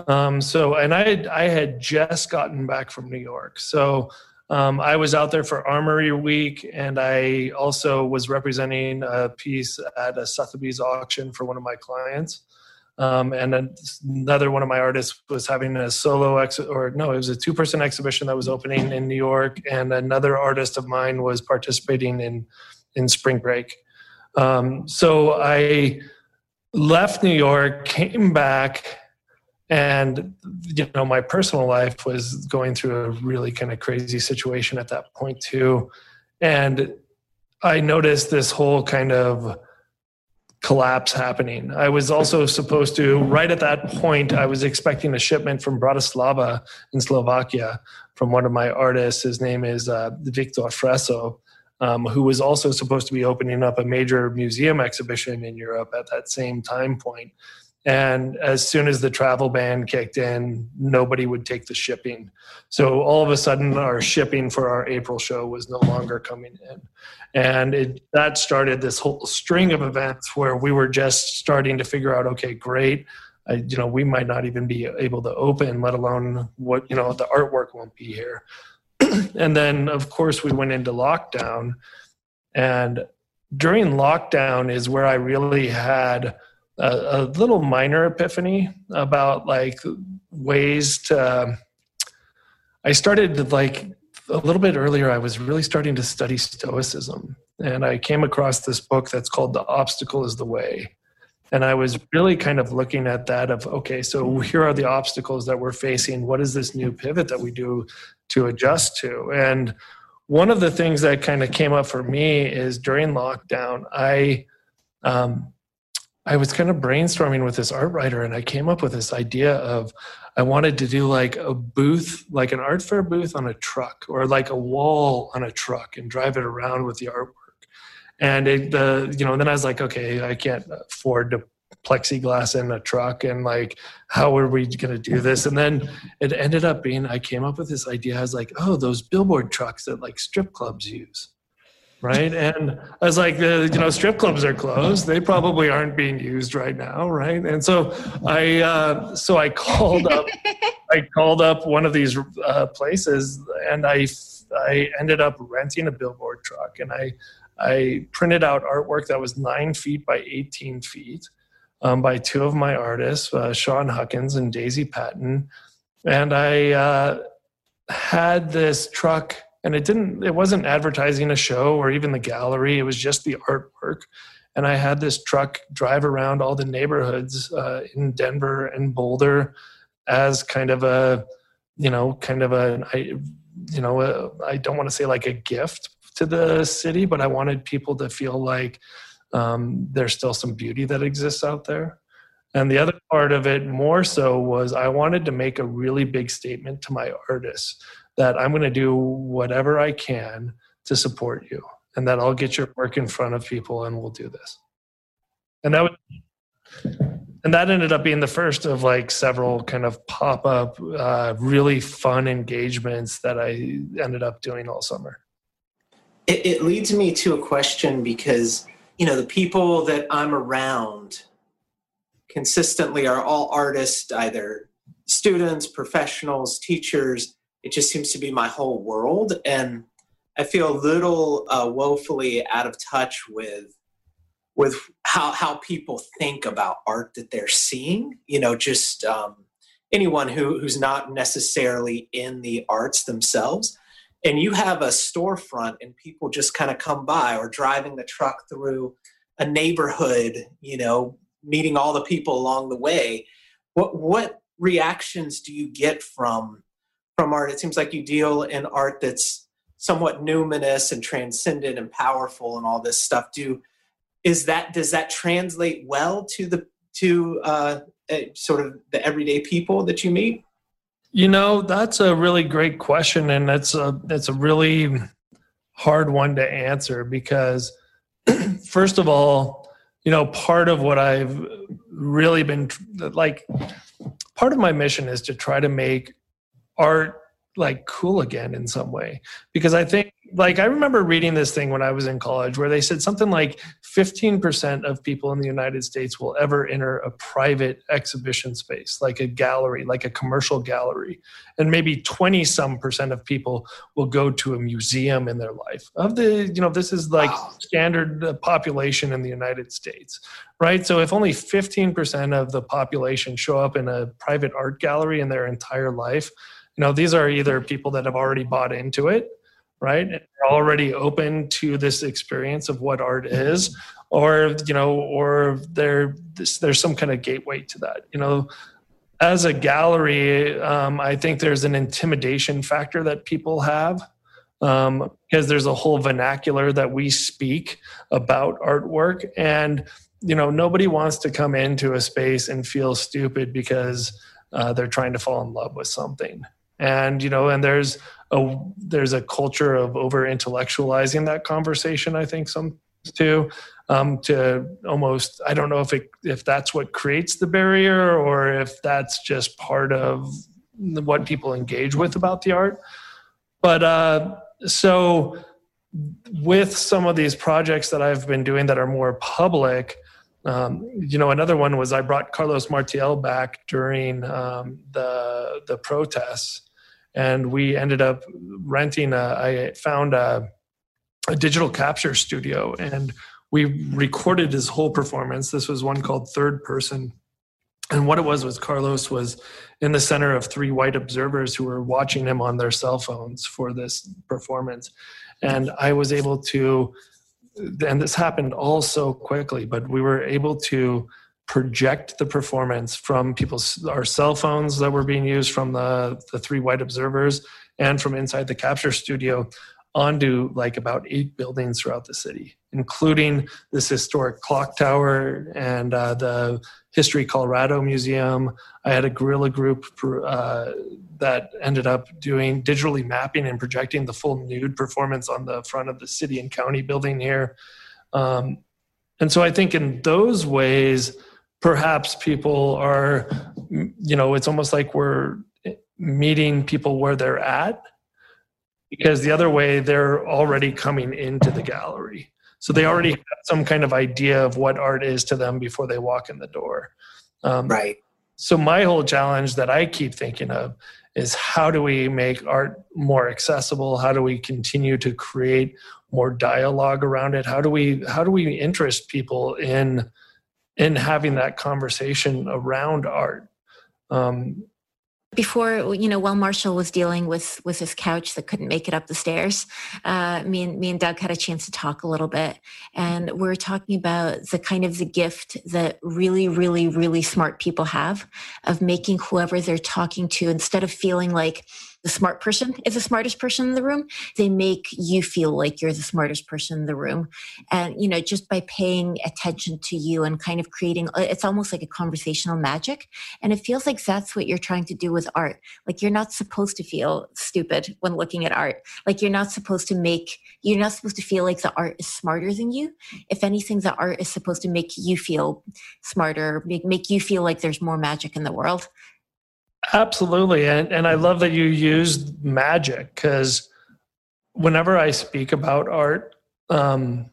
Um, so, and I had, I had just gotten back from New York. So, um, I was out there for Armory Week, and I also was representing a piece at a Sotheby's auction for one of my clients. Um, and another one of my artists was having a solo ex or no, it was a two person exhibition that was opening in New York, and another artist of mine was participating in in spring break. Um, so I left New York, came back, and you know my personal life was going through a really kind of crazy situation at that point too, and I noticed this whole kind of collapse happening. I was also supposed to, right at that point, I was expecting a shipment from Bratislava in Slovakia from one of my artists. His name is uh, Viktor Frešo um, who was also supposed to be opening up a major museum exhibition in Europe at that same time point. And as soon as the travel ban kicked in, nobody would take the shipping. So all of a sudden, our shipping for our April show was no longer coming in. And it, that started this whole string of events where we were just starting to figure out okay, great. I, you know, we might not even be able to open, let alone what, you know, the artwork won't be here. <clears throat> and then, of course, we went into lockdown. And during lockdown is where I really had a, a little minor epiphany about like ways to. I started like a little bit earlier, I was really starting to study Stoicism. And I came across this book that's called The Obstacle is the Way. And I was really kind of looking at that of, okay, so here are the obstacles that we're facing. What is this new pivot that we do to adjust to? And one of the things that kind of came up for me is during lockdown, I um, I was kind of brainstorming with this art writer, and I came up with this idea of I wanted to do like a booth, like an art fair booth on a truck, or like a wall on a truck, and drive it around with the artwork. And it, the you know, then I was like, okay, I can't afford to plexiglass in a truck, and like, how are we going to do this? And then it ended up being, I came up with this idea. I was like, oh, those billboard trucks that like strip clubs use right? And I was like, uh, you know, strip clubs are closed; they probably aren't being used right now, right? And so I, uh, so I called up, <laughs> I called up one of these uh, places, and I, I ended up renting a billboard truck, and I, I printed out artwork that was nine feet by eighteen feet. Um, by two of my artists, uh, Sean Huckins and Daisy Patton, and I uh, had this truck and it didn't it wasn't advertising a show or even the gallery. It was just the artwork. And i had this truck drive around all the neighborhoods uh, in denver and boulder as kind of a you know kind of a I, you know I don't want to say like a gift to the city but i wanted people to feel like um, there's still some beauty that exists out there. And the other part of it more so was i wanted to make a really big statement to my artists that I'm going to do whatever I can to support you and that I'll get your work in front of people and we'll do this. And that and that ended up being the first of like several kind of pop up, uh, really fun engagements that I ended up doing all summer. It, it leads me to a question because, you know, the people that I'm around consistently are all artists, either students, professionals, teachers it just seems to be my whole world and i feel a little uh, woefully out of touch with with how how people think about art that they're seeing. You know just um, anyone who who's not necessarily in the arts themselves. And you have a storefront and people just kind of come by or driving the truck through a neighborhood you know meeting all the people along the way. What what reactions do you get from from art. It seems like you deal in art that's somewhat numinous and transcendent and powerful and all this stuff. Do is that does that translate well to the to uh, sort of the everyday people that you meet? You know, that's a really great question, and that's a that's a really hard one to answer because, <clears throat> first of all, you know, part of what I've really been like, part of my mission is to try to make art like cool again in some way. Because i think like i remember reading this thing when i was in college where they said something like 15% of people in the united states will ever enter a private exhibition space like a gallery like a commercial gallery. And maybe 20 some percent of people will go to a museum in their life. Of the you know this is like wow. standard uh, population in the united states right? So if only 15% of the population show up in a private art gallery in their entire life you know these are either people that have already bought into it right? And are already open to this experience of what art is or you know or there there's some kind of gateway to that. You know as a gallery um, i think there's an intimidation factor that people have um, because there's a whole vernacular that we speak about artwork. And you know nobody wants to come into a space and feel stupid because uh, they're trying to fall in love with something and you know and there's a there's a culture of over intellectualizing that conversation i think some too um, to almost i don't know if it if that's what creates the barrier or if that's just part of what people engage with about the art. But uh, so with some of these projects that i've been doing that are more public um, you know, another one was I brought Carlos martiel back during um, the the protests, and we ended up renting. A, I found a, a digital capture studio, and we recorded his whole performance. This was one called Third Person, and what it was was Carlos was in the center of three white observers who were watching him on their cell phones for this performance, and I was able to and this happened all so quickly, but we were able to project the performance from people's our cell phones that were being used from the the three white observers and from inside the capture studio onto like about eight buildings throughout the city, including this historic clock tower and uh, the History Colorado Museum. I had a guerrilla group uh, that ended up doing digitally mapping and projecting the full nude performance on the front of the city and county building here. Um, and so I think in those ways, perhaps people are, you know, it's almost like we're meeting people where they're at because the other way they're already coming into the gallery. So they already have some kind of idea of what art is to them before they walk in the door. Um, right. so my whole challenge that i keep thinking of is how do we make art more accessible? How do we continue to create more dialogue around it? How do we how do we interest people in in having that conversation around art. Um, before you know while marshall was dealing with with his couch that couldn't make it up the stairs uh, me and me and doug had a chance to talk a little bit and we are talking about the kind of the gift that really really really smart people have of making whoever they're talking to instead of feeling like the smart person is the smartest person in the room. They make you feel like you're the smartest person in the room. And you know just by paying attention to you and kind of creating uh, it's almost like a conversational magic. And it feels like that's what you're trying to do with art. Like you're not supposed to feel stupid when looking at art. Like you're not supposed to make you're not supposed to feel like the art is smarter than you. If anything the art is supposed to make you feel smarter make, make you feel like there's more magic in the world Absolutely. And, and I love that you used magic because whenever I speak about art, um,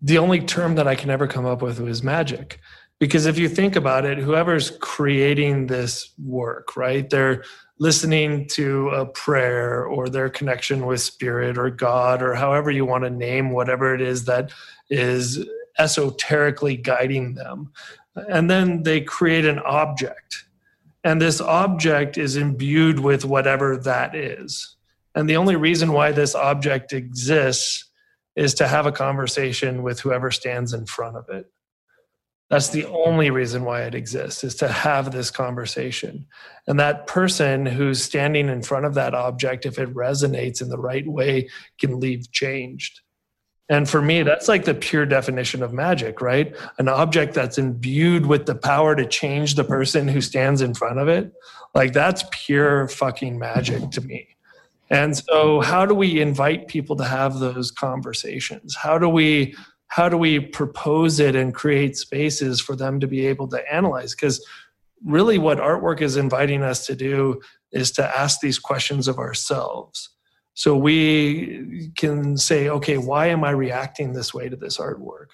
the only term that I can ever come up with is magic. Because if you think about it, whoever's creating this work, right, they're listening to a prayer or their connection with spirit or God or however you want to name whatever it is that is esoterically guiding them. And then they create an object and this object is imbued with whatever that is. And the only reason why this object exists is to have a conversation with whoever stands in front of it. That's the only reason why it exists, is to have this conversation. And that person who's standing in front of that object, if it resonates in the right way, can leave changed. And for me, that's like the pure definition of magic, right? An object that's imbued with the power to change the person who stands in front of it. Like that's pure fucking magic to me. And so how do we invite people to have those conversations? How do we how do we propose it and create spaces for them to be able to analyze because really what artwork is inviting us to do is to ask these questions of ourselves so we can say, okay, why am I reacting this way to this artwork?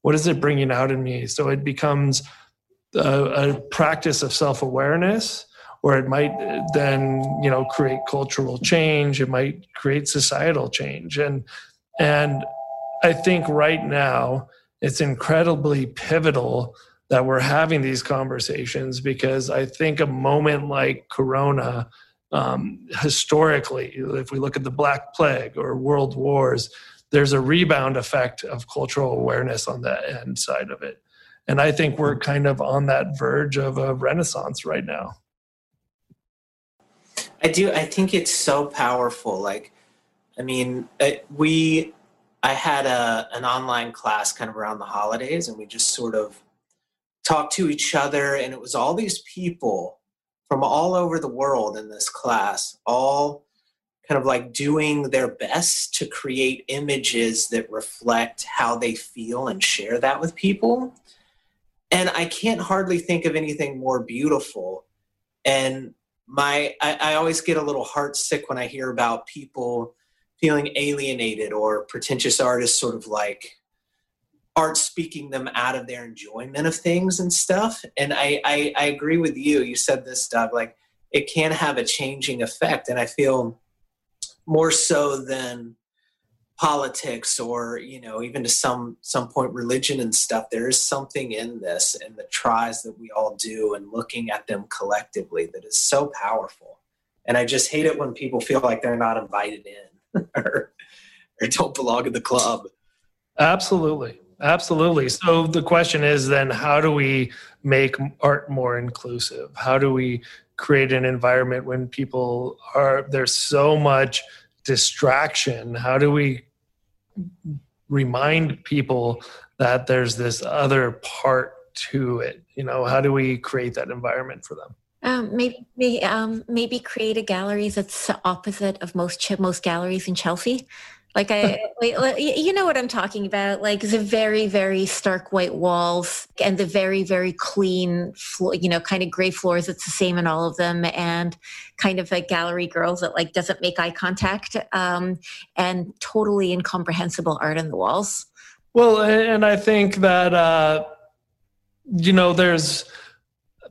What is it bringing out in me? So it becomes a, a practice of self awareness, or it might then, you know, create cultural change. It might create societal change, and and I think right now it's incredibly pivotal that we're having these conversations because I think a moment like Corona um, historically, if we look at the Black Plague or World Wars, there's a rebound effect of cultural awareness on the end side of it. And I think we're kind of on that verge of a renaissance right now. I do. I think it's so powerful. Like, I mean, it, we, I had a, an online class kind of around the holidays, and we just sort of talked to each other, and it was all these people from all over the world in this class, all kind of like doing their best to create images that reflect how they feel and share that with people. And I can't hardly think of anything more beautiful. And my I, I always get a little heart sick when I hear about people feeling alienated or pretentious artists sort of like art speaking them out of their enjoyment of things and stuff. And I, I, I agree with you. You said this, Doug, like it can have a changing effect. And I feel more so than politics or you know even to some some point religion and stuff there is something in this and the tries that we all do and looking at them collectively that is so powerful and i just hate it when people feel like they're not invited in <laughs> or, or don't belong in the club absolutely absolutely. So the question is then how do we make art more inclusive? How do we create an environment when people are there's so much distraction? How do we remind people that there's this other part to it? You know how do we create that environment for them? Um, maybe maybe, um, maybe create a gallery that's opposite of most most galleries in Chelsea. Like I, you know what I'm talking about? Like the very, very stark white walls and the very, very clean, you know, kind of gray floors. It's the same in all of them, and kind of a gallery girls that like doesn't make eye contact, um, and totally incomprehensible art on the walls. Well, and I think that uh, you know, there's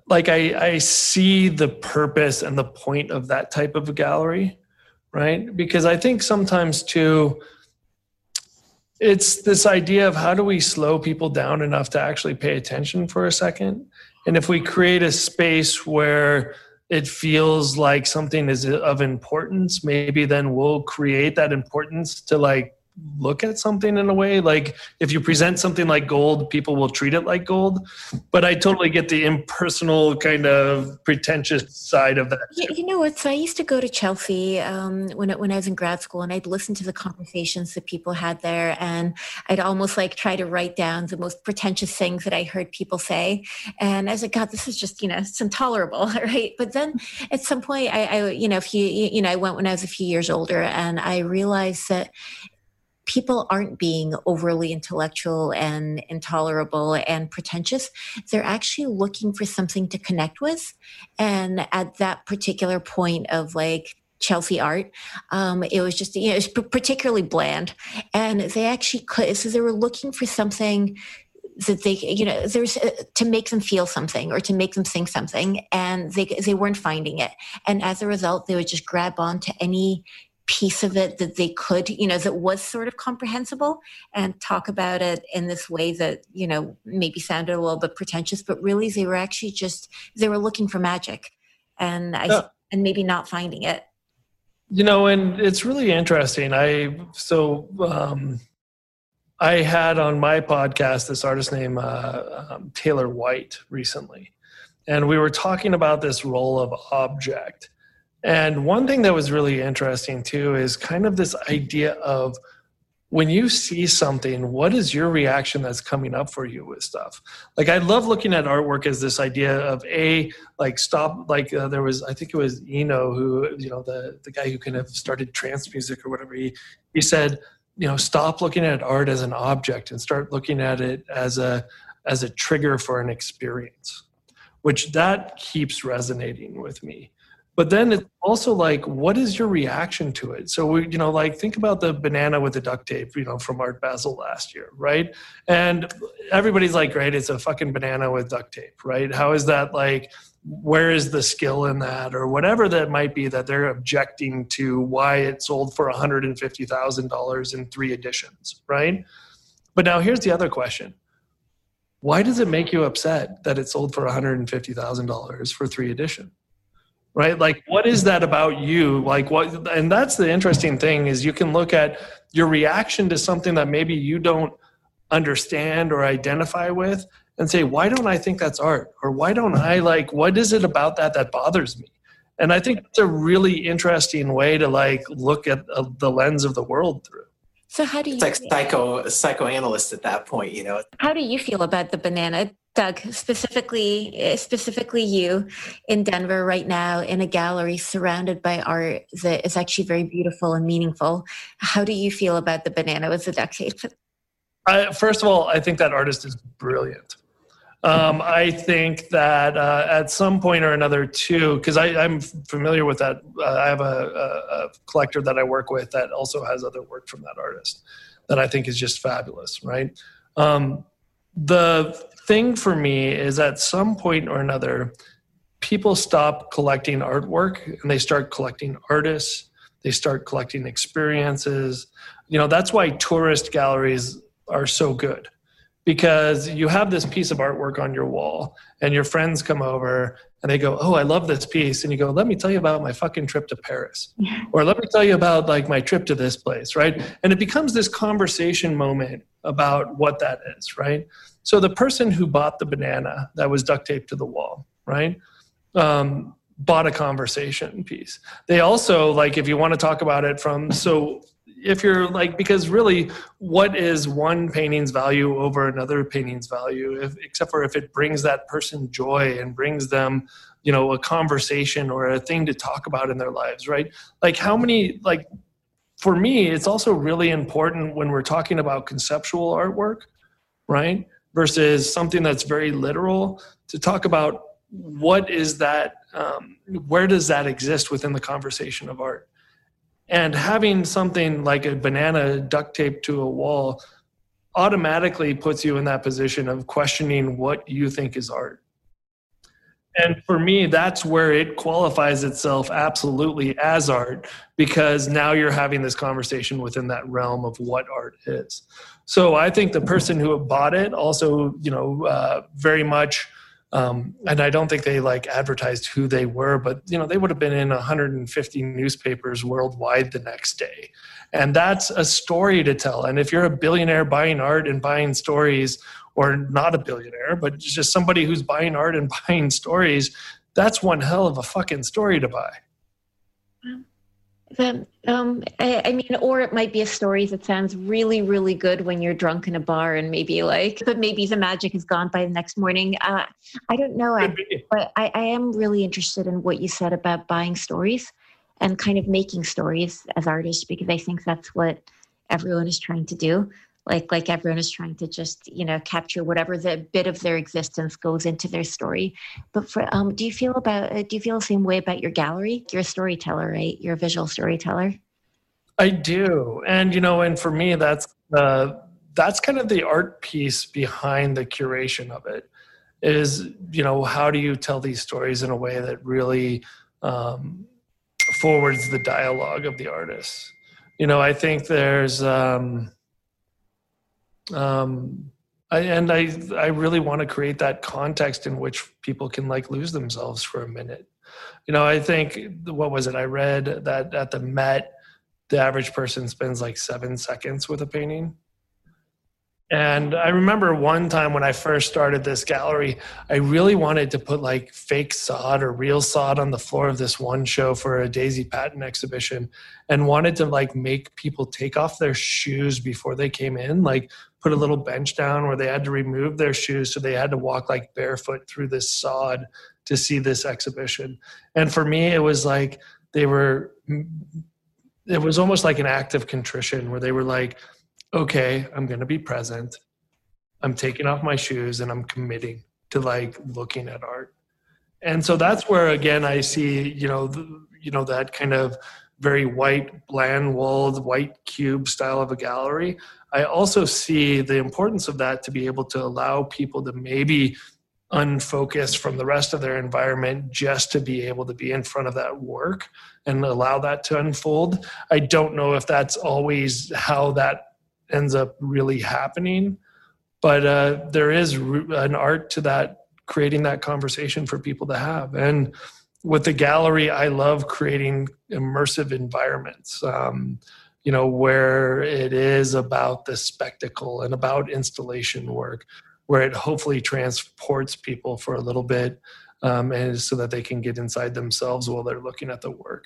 like I, I see the purpose and the point of that type of a gallery right? Because I think sometimes too, it's this idea of how do we slow people down enough to actually pay attention for a second? And if we create a space where it feels like something is of importance, maybe then we'll create that importance to like look at something in a way like if you present something like gold people will treat it like gold. But i totally get the impersonal kind of pretentious side of that. You, you know so i used to go to chelsea um, when, when i was in grad school and i'd listen to the conversations that people had there and i'd almost like try to write down the most pretentious things that i heard people say. And i was like god this is just you know it's intolerable <laughs> right? But then at some point i, I you know if you you know i went when i was a few years older and i realized that people aren't being overly intellectual and intolerable and pretentious. They're actually looking for something to connect with. And at that particular point of like, Chelsea art. Um, it was just, you know, it was particularly bland. And they actually could, so they were looking for something that they you know there's uh, to make them feel something or to make them think something and they they weren't finding it and as a result they would just grab on to any piece of it that they could, you know, that was sort of comprehensible and talk about it in this way that, you know, maybe sounded a little bit pretentious, but really they were actually just, they were looking for magic and I, yeah. and maybe not finding it. You know, and it's really interesting. I, so, um, I had on my podcast this artist named uh, um, Taylor White recently, and we were talking about this role of object and one thing that was really interesting too is kind of this idea of when you see something, what is your reaction that's coming up for you with stuff? Like, I love looking at artwork as this idea of a like stop. Like, uh, there was, I think it was Eno who, you know, the the guy who kind of started trance music or whatever. He he said, you know, stop looking at art as an object and start looking at it as a as a trigger for an experience, which that keeps resonating with me but then it's also like what is your reaction to it? So we you know like think about the banana with the duct tape you know from art basel last year right? And everybody's like great it's a fucking banana with duct tape right? How is that like where is the skill in that? Or whatever that might be that they're objecting to why it sold for $150000 in three editions right? But now here's the other question. Why does it make you upset that it sold for $150000 for three editions right? Like what is that about you? Like what and that's the interesting thing is you can look at your reaction to something that maybe you don't understand or identify with and say why don't i think that's art? Or why don't i like what is it about that that bothers me? And i think it's a really interesting way to like look at uh, the lens of the world through. So how do you it's like psycho psychoanalyst at that point you know? How do you feel about the banana Doug, specifically, specifically you in Denver right now in a gallery surrounded by art that is actually very beautiful and meaningful. How do you feel about the banana with the duct tape? <laughs> I, first of all, I think that artist is brilliant. Um, I think that uh, at some point or another, too, because I'm familiar with that. Uh, I have a, a, a, collector that I work with that also has other work from that artist that I think is just fabulous, right? Um, the thing for me is at some point or another, people stop collecting artwork and they start collecting artists, they start collecting experiences. You know, that's why tourist galleries are so good because you have this piece of artwork on your wall and your friends come over and they go oh i love this piece. And you go let me tell you about my fucking trip to paris. <laughs> Or let me tell you about like my trip to this place right? And it becomes this conversation moment about what that is right? So the person who bought the banana that was duct taped to the wall right um, bought a conversation piece. They also like if you want to talk about it from so if you're like because really what is one painting's value over another painting's value? If, except for if it brings that person joy and brings them you know a conversation or a thing to talk about in their lives right? Like how many like for me it's also really important when we're talking about conceptual artwork right versus something that's very literal to talk about what is that um, where does that exist within the conversation of art and having something like a banana duct taped to a wall automatically puts you in that position of questioning what you think is art. And for me, that's where it qualifies itself absolutely as art because now you're having this conversation within that realm of what art is. So I think the person who bought it also, you know, uh, very much um, and I don't think they like advertised who they were, but you know they would have been in 150 newspapers worldwide the next day, and that's a story to tell. And if you're a billionaire buying art and buying stories, or not a billionaire, but just somebody who's buying art and <laughs> buying stories, that's one hell of a fucking story to buy. The, um, I, I, mean, or it might be a story that sounds really, really good when you're drunk in a bar and maybe like, but maybe the magic is gone by the next morning. Uh, I don't know, I, <laughs> but I, I am really interested in what you said about buying stories and kind of making stories as artists because I think that's what everyone is trying to do like like everyone is trying to just you know capture whatever the bit of their existence goes into their story. But for um do you feel about uh, do you feel the same way about your gallery? You're a storyteller right? You're a visual storyteller? I do. And you know and for me that's uh that's kind of the art piece behind the curation of it is you know how do you tell these stories in a way that really um, forwards the dialogue of the artist you know i think there's um, um, I, and I I really want to create that context in which people can like lose themselves for a minute. You know, I think what was it? I read that at the Met, the average person spends like seven seconds with a painting. And I remember one time when I first started this gallery, I really wanted to put like fake sod or real sod on the floor of this one show for a Daisy Patton exhibition and wanted to like make people take off their shoes before they came in, like put a little bench down where they had to remove their shoes so they had to walk like barefoot through this sod to see this exhibition. And for me it was like they were it was almost like an act of contrition where they were like okay i'm going to be present. I'm taking off my shoes and i'm committing to like looking at art. And so that's where again i see you know the, you know that kind of very white bland walled white cube style of a gallery. I also see the importance of that to be able to allow people to maybe unfocus from the rest of their environment just to be able to be in front of that work and allow that to unfold. I don't know if that's always how that ends up really happening, but uh, there is an art to that, creating that conversation for people to have. And with the gallery, I love creating immersive environments. Um, you know, where it is about the spectacle and about installation work, where it hopefully transports people for a little bit um, and so that they can get inside themselves while they're looking at the work.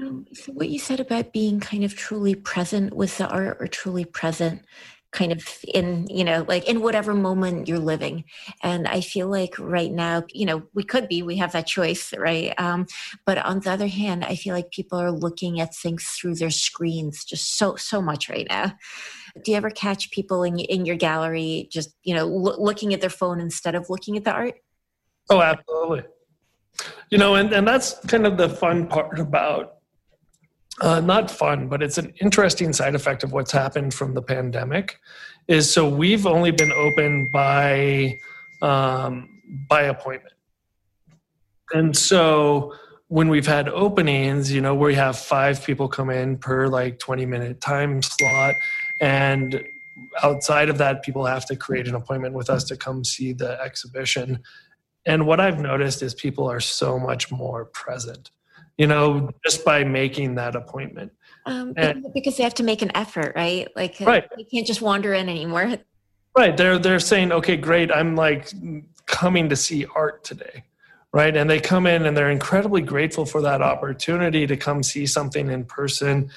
Um, so what you said about being kind of truly present with the art or truly present kind of in you know like in whatever moment you're living. And i feel like right now you know we could be we have that choice right? Um, but on the other hand i feel like people are looking at things through their screens just so so much right now. Do you ever catch people in, in your gallery just you know lo- looking at their phone instead of looking at the art? Oh absolutely. You know and, and that's kind of the fun part about uh, not fun, but it's an interesting side effect of what's happened from the pandemic. Is so we've only been open by um, by appointment, and so when we've had openings, you know, we have five people come in per like twenty minute time slot, and outside of that, people have to create an appointment with us to come see the exhibition. And what I've noticed is people are so much more present you know, just by making that appointment. Um, and, because they have to make an effort, right? Like, uh, right. they can't just wander in anymore. <laughs> Right. They're they're saying, okay, great. I'm like coming to see art today, right? And they come in and they're incredibly grateful for that opportunity to come see something in person.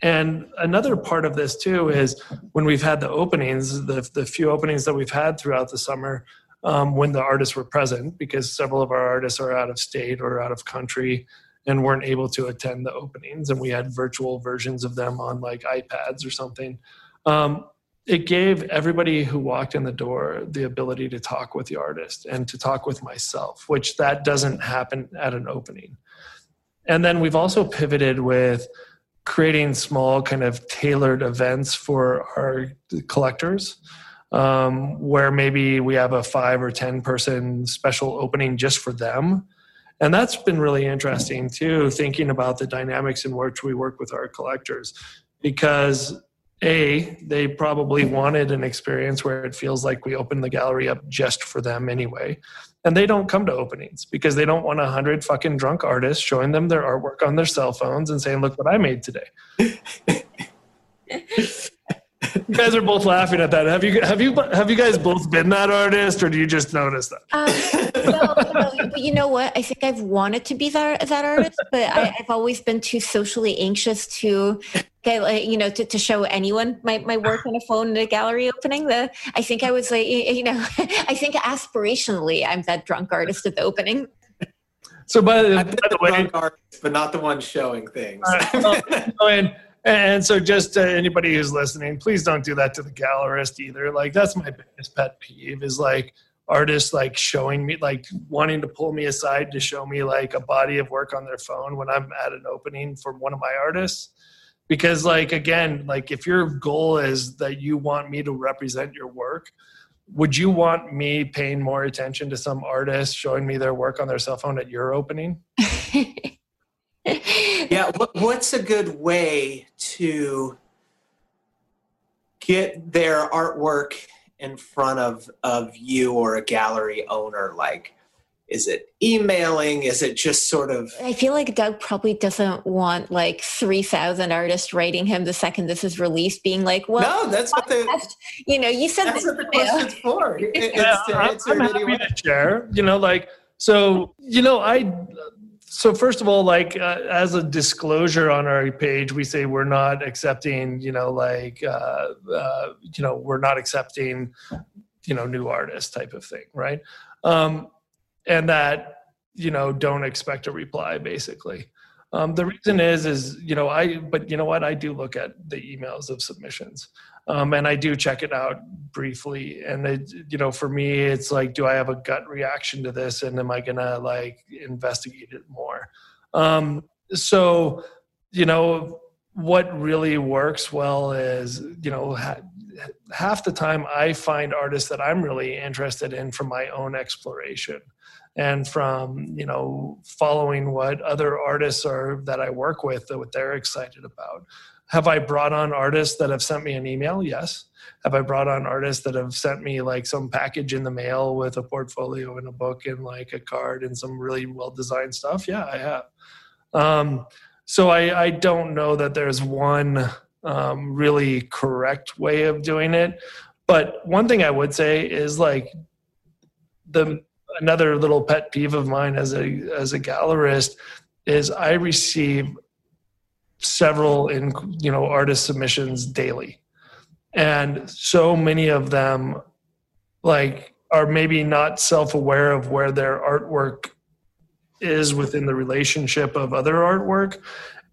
And another part of this too is when we've had the openings, the the few openings that we've had throughout the summer, um, when the artists were present, because several of our artists are out of state or out of country and weren't able to attend the openings and we had virtual versions of them on like ipads or something. Um, it gave everybody who walked in the door the ability to talk with the artist and to talk with myself which that doesn't happen at an opening. And then we've also pivoted with creating small kind of tailored events for our collectors um, where maybe we have a five or ten person special opening just for them and that's been really interesting too, thinking about the dynamics in which we work with our collectors. Because A, they probably wanted an experience where it feels like we open the gallery up just for them anyway. And they don't come to openings because they don't want a hundred fucking drunk artists showing them their artwork on their cell phones and saying, look what I made today. <laughs> <laughs> you guys are both laughing at that. Have you have you have you guys both been that artist, or do you just notice that? Um, no, no, but you know what? I think I've wanted to be that that artist, but I, have always been too socially anxious to get, like, you know, to, to show anyone my, my work on a phone in a gallery opening. The I think I was like, you know, <laughs> I think aspirationally, I'm that drunk artist at the opening. So by the, by the way, artist, but not the one showing things. Uh, <laughs> and and so, just uh, anybody who's listening, please don't do that to the gallerist either. Like, that's my biggest pet peeve is like artists like showing me, like wanting to pull me aside to show me like a body of work on their phone when I'm at an opening for one of my artists. Because, like, again, like if your goal is that you want me to represent your work, would you want me paying more attention to some artist showing me their work on their cell phone at your opening? <laughs> yeah, what's a good way to get their artwork in front of of you or a gallery owner? Like, is it emailing? Is it just sort of? I feel like Doug probably doesn't want like three thousand artists writing him the second this is released, being like, "Well, no, that's what the you know you said that's what the question's <laughs> for." It, yeah, it's I'm, I'm happy to share. You know, like so. You know, I so first of all like uh, as a disclosure on our page we say we're not accepting you know like uh, uh, you know we're not accepting you know new artists type of thing right? Um, and that you know don't expect a reply basically. Um, the reason is is you know i but you know what? I do look at the emails of submissions um, and I do check it out briefly. And it, you know, for me, it's like, do I have a gut reaction to this, and am I gonna like investigate it more? Um, so, you know, what really works well is, you know, ha- half the time I find artists that I'm really interested in from my own exploration and from you know following what other artists are that I work with that what they're excited about. Have I brought on artists that have sent me an email? Yes. Have I brought on artists that have sent me like some package in the mail with a portfolio and a book and like a card and some really well designed stuff? Yeah, I have. Um, so I, I don't know that there's one um, really correct way of doing it. But one thing I would say is like the another little pet peeve of mine as a as a gallerist is I receive several in you know artist submissions daily. And so many of them like are maybe not self-aware of where their artwork is within the relationship of other artwork.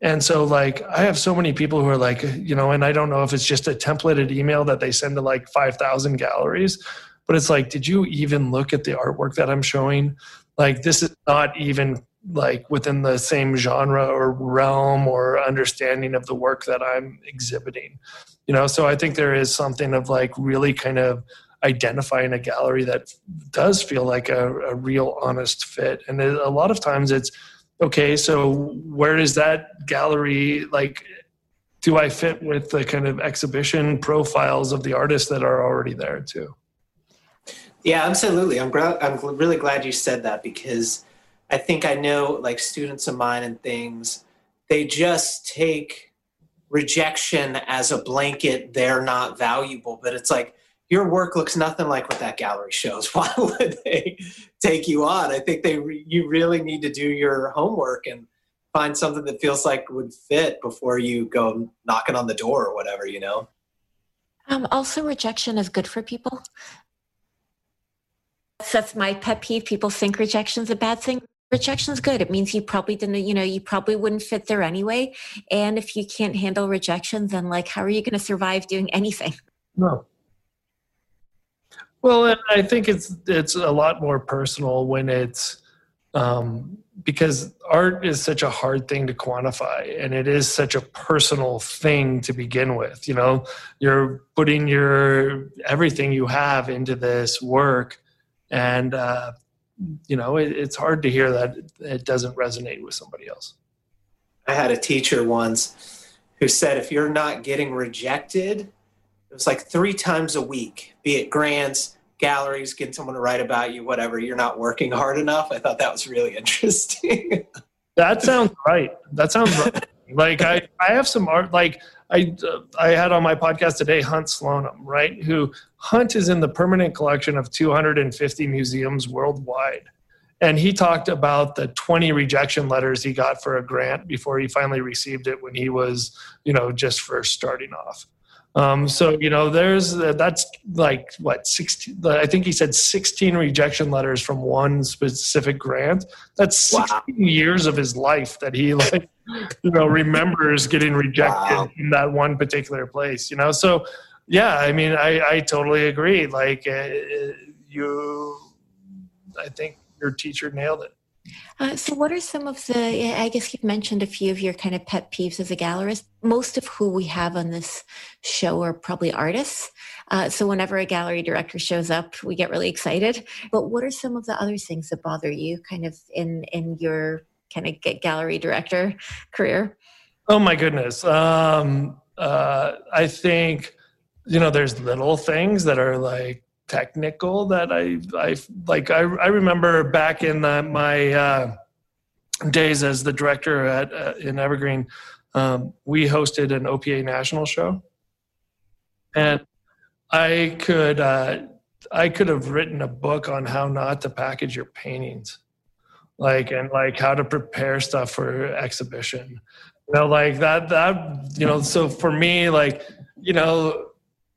And so like i have so many people who are like you know and i don't know if it's just a templated email that they send to like 5000 galleries but it's like did you even look at the artwork that i'm showing? Like this is not even like within the same genre or realm or understanding of the work that i'm exhibiting you know? So i think there is something of like really kind of identifying a gallery that does feel like a, a real honest fit. And it, a lot of times it's okay so where is that gallery like do i fit with the kind of exhibition profiles of the artists that are already there too? Yeah absolutely. I'm, I'm really glad you said that because i think i know like students of mine and things they just take rejection as a blanket they're not valuable but it's like your work looks nothing like what that gallery shows. <laughs> Why would they take you on? I think they re- you really need to do your homework and find something that feels like would fit before you go knocking on the door or whatever, you know. Um, also, rejection is good for people. That's my pet peeve. People think rejection is a bad thing. Rejection is good. It means you probably didn't, you know, you probably wouldn't fit there anyway. And if you can't handle rejection, then like, how are you going to survive doing anything? No, well, I think it's it's a lot more personal when it's um, because art is such a hard thing to quantify, and it is such a personal thing to begin with. You know, you're putting your everything you have into this work, and uh, you know it, it's hard to hear that it doesn't resonate with somebody else. I had a teacher once who said, "If you're not getting rejected." it was like three times a week, be it grants, galleries, getting someone to write about you, whatever. You're not working hard enough. I thought that was really <laughs> interesting. that sounds right. That sounds right. Like I, I have some art. Like I, uh, I had on my podcast today, Hunt Slonim, right? Who Hunt is in the permanent collection of 250 museums worldwide. And he talked about the 20 rejection letters he got for a grant before he finally received it when he was, you know, just first starting off. Um, so you know, there's uh, that's like what sixteen. I think he said sixteen rejection letters from one specific grant. That's sixteen wow. years of his life that he like you know remembers getting rejected wow. in that one particular place. You know, so yeah, I mean, I I totally agree. Like uh, you, I think your teacher nailed it. Uh, so, what are some of the? I guess you've mentioned a few of your kind of pet peeves as a gallerist. Most of who we have on this show are probably artists. Uh, so, whenever a gallery director shows up, we get really excited. But what are some of the other things that bother you, kind of in in your kind of gallery director career? Oh my goodness! Um, uh, I think you know there's little things that are like technical that I I like I I remember back in the, my uh, days as the director at uh, in Evergreen, um, we hosted an OPA national show, and I could uh, I could have written a book on how not to package your paintings, like and like how to prepare stuff for exhibition. You know, like that that you know. So for me, like you know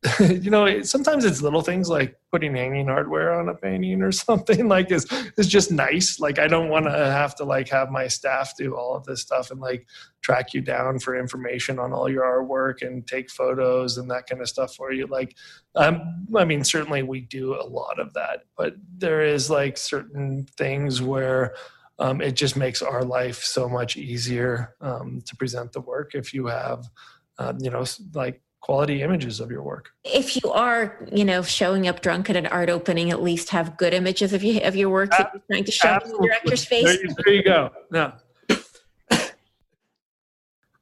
<laughs> you know, sometimes it's little things like putting hanging hardware on a painting or <laughs> something like is is just nice. Like I don't want to have to like have my staff do all of this stuff and like track you down for information on all your artwork and take photos and that kind of stuff for you. Like, um, I mean, certainly we do a lot of that, but there is like certain things where um, it just makes our life so much easier um, to present the work if you have, uh, you know, like quality images of your work. If you are, you know, showing up drunk at an art opening, at least have good images of you of your work that you're trying to show the director's face. There you, there you go. No. <coughs>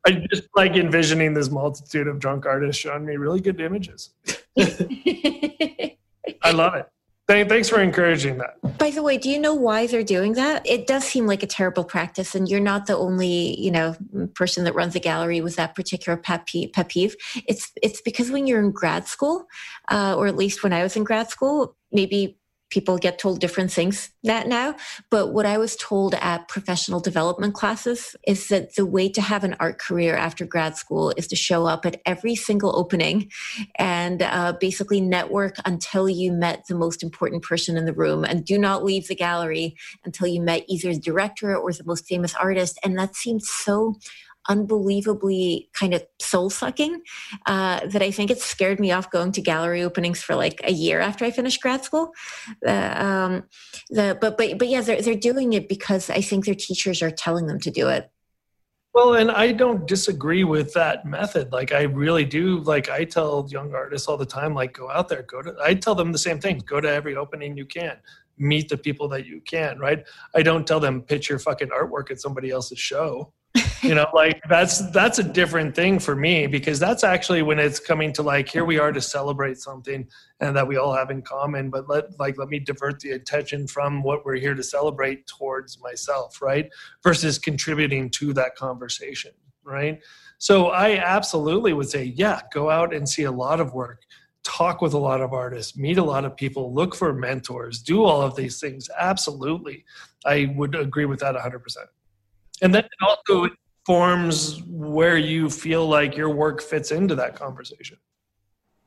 I just like envisioning this multitude of drunk artists showing me really good images. <laughs> <laughs> I love it. Thanks for encouraging that. By the way, do you know why they're doing that? It does seem like a terrible practice, and you're not the only, you know, person that runs a gallery with that particular pet peeve. It's it's because when you're in grad school, uh, or at least when I was in grad school, maybe people get told different things that now. But what I was told at professional development classes is that the way to have an art career after grad school is to show up at every single opening and uh, basically network until you met the most important person in the room and do not leave the gallery until you met either the director or the most famous artist. And that seems so unbelievably kind of soul sucking uh, that I think it scared me off going to gallery openings for like a year after I finished grad school. Uh, um, the, but but but yeah, they're they're doing it because I think their teachers are telling them to do it. Well, and I don't disagree with that method. Like I really do. Like I tell young artists all the time, like go out there, go to. I tell them the same thing. Go to every opening you can. Meet the people that you can. Right. I don't tell them pitch your fucking artwork at somebody else's show you know like that's that's a different thing for me because that's actually when it's coming to like here we are to celebrate something and that we all have in common but let like let me divert the attention from what we're here to celebrate towards myself right versus contributing to that conversation right? So i absolutely would say yeah go out and see a lot of work talk with a lot of artists meet a lot of people look for mentors do all of these things. Absolutely. I would agree with that 100% and then it also informs where you feel like your work fits into that conversation.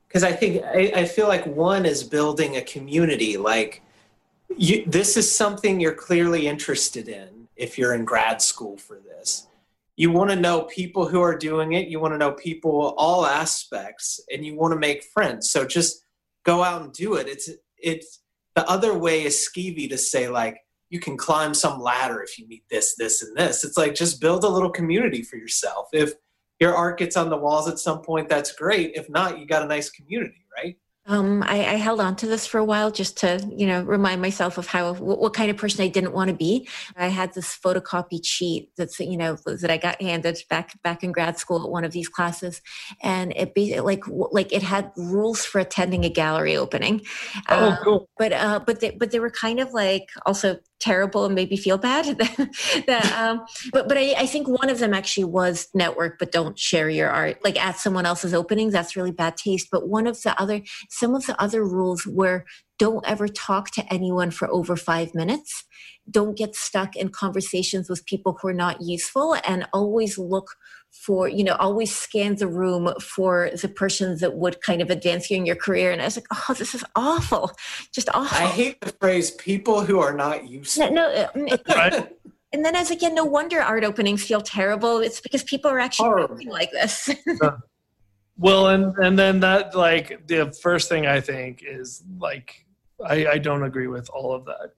Because i think I, I, feel like one is building a community like you, this is something you're clearly interested in if you're in grad school for this. You want to know people who are doing it you want to know people all aspects and you want to make friends. So just go out and do it. It's it's the other way is skeevy to say like you can climb some ladder if you meet this, this, and this. It's like just build a little community for yourself. If your art gets on the walls at some point, that's great. If not, you got a nice community, right? Um, I, I, held on to this for a while just to, you know, remind myself of how what, what, kind of person I didn't want to be. I had this photocopy cheat that's, you know, that I got handed back back in grad school at one of these classes, and it be like like it had rules for attending a gallery opening. Oh, um, cool. But uh, but they, but they were kind of like also terrible and made me feel bad. <laughs> that, um, but but I, I, think one of them actually was network, but don't share your art like at someone else's openings. That's really bad taste. But one of the other, some of the other rules were don't ever talk to anyone for over five minutes. Don't get stuck in conversations with people who are not useful, and always look for you know always scan the room for the person that would kind of advance you in your career. And i was like oh this is awful. Just awful. i hate the phrase people who are not useful no, no it, right. Uh, <laughs> mm, and then i was like yeah no wonder art openings feel terrible. It's because people are actually like this. <laughs> Well and and then that like the first thing i think is like I, I don't agree with all of that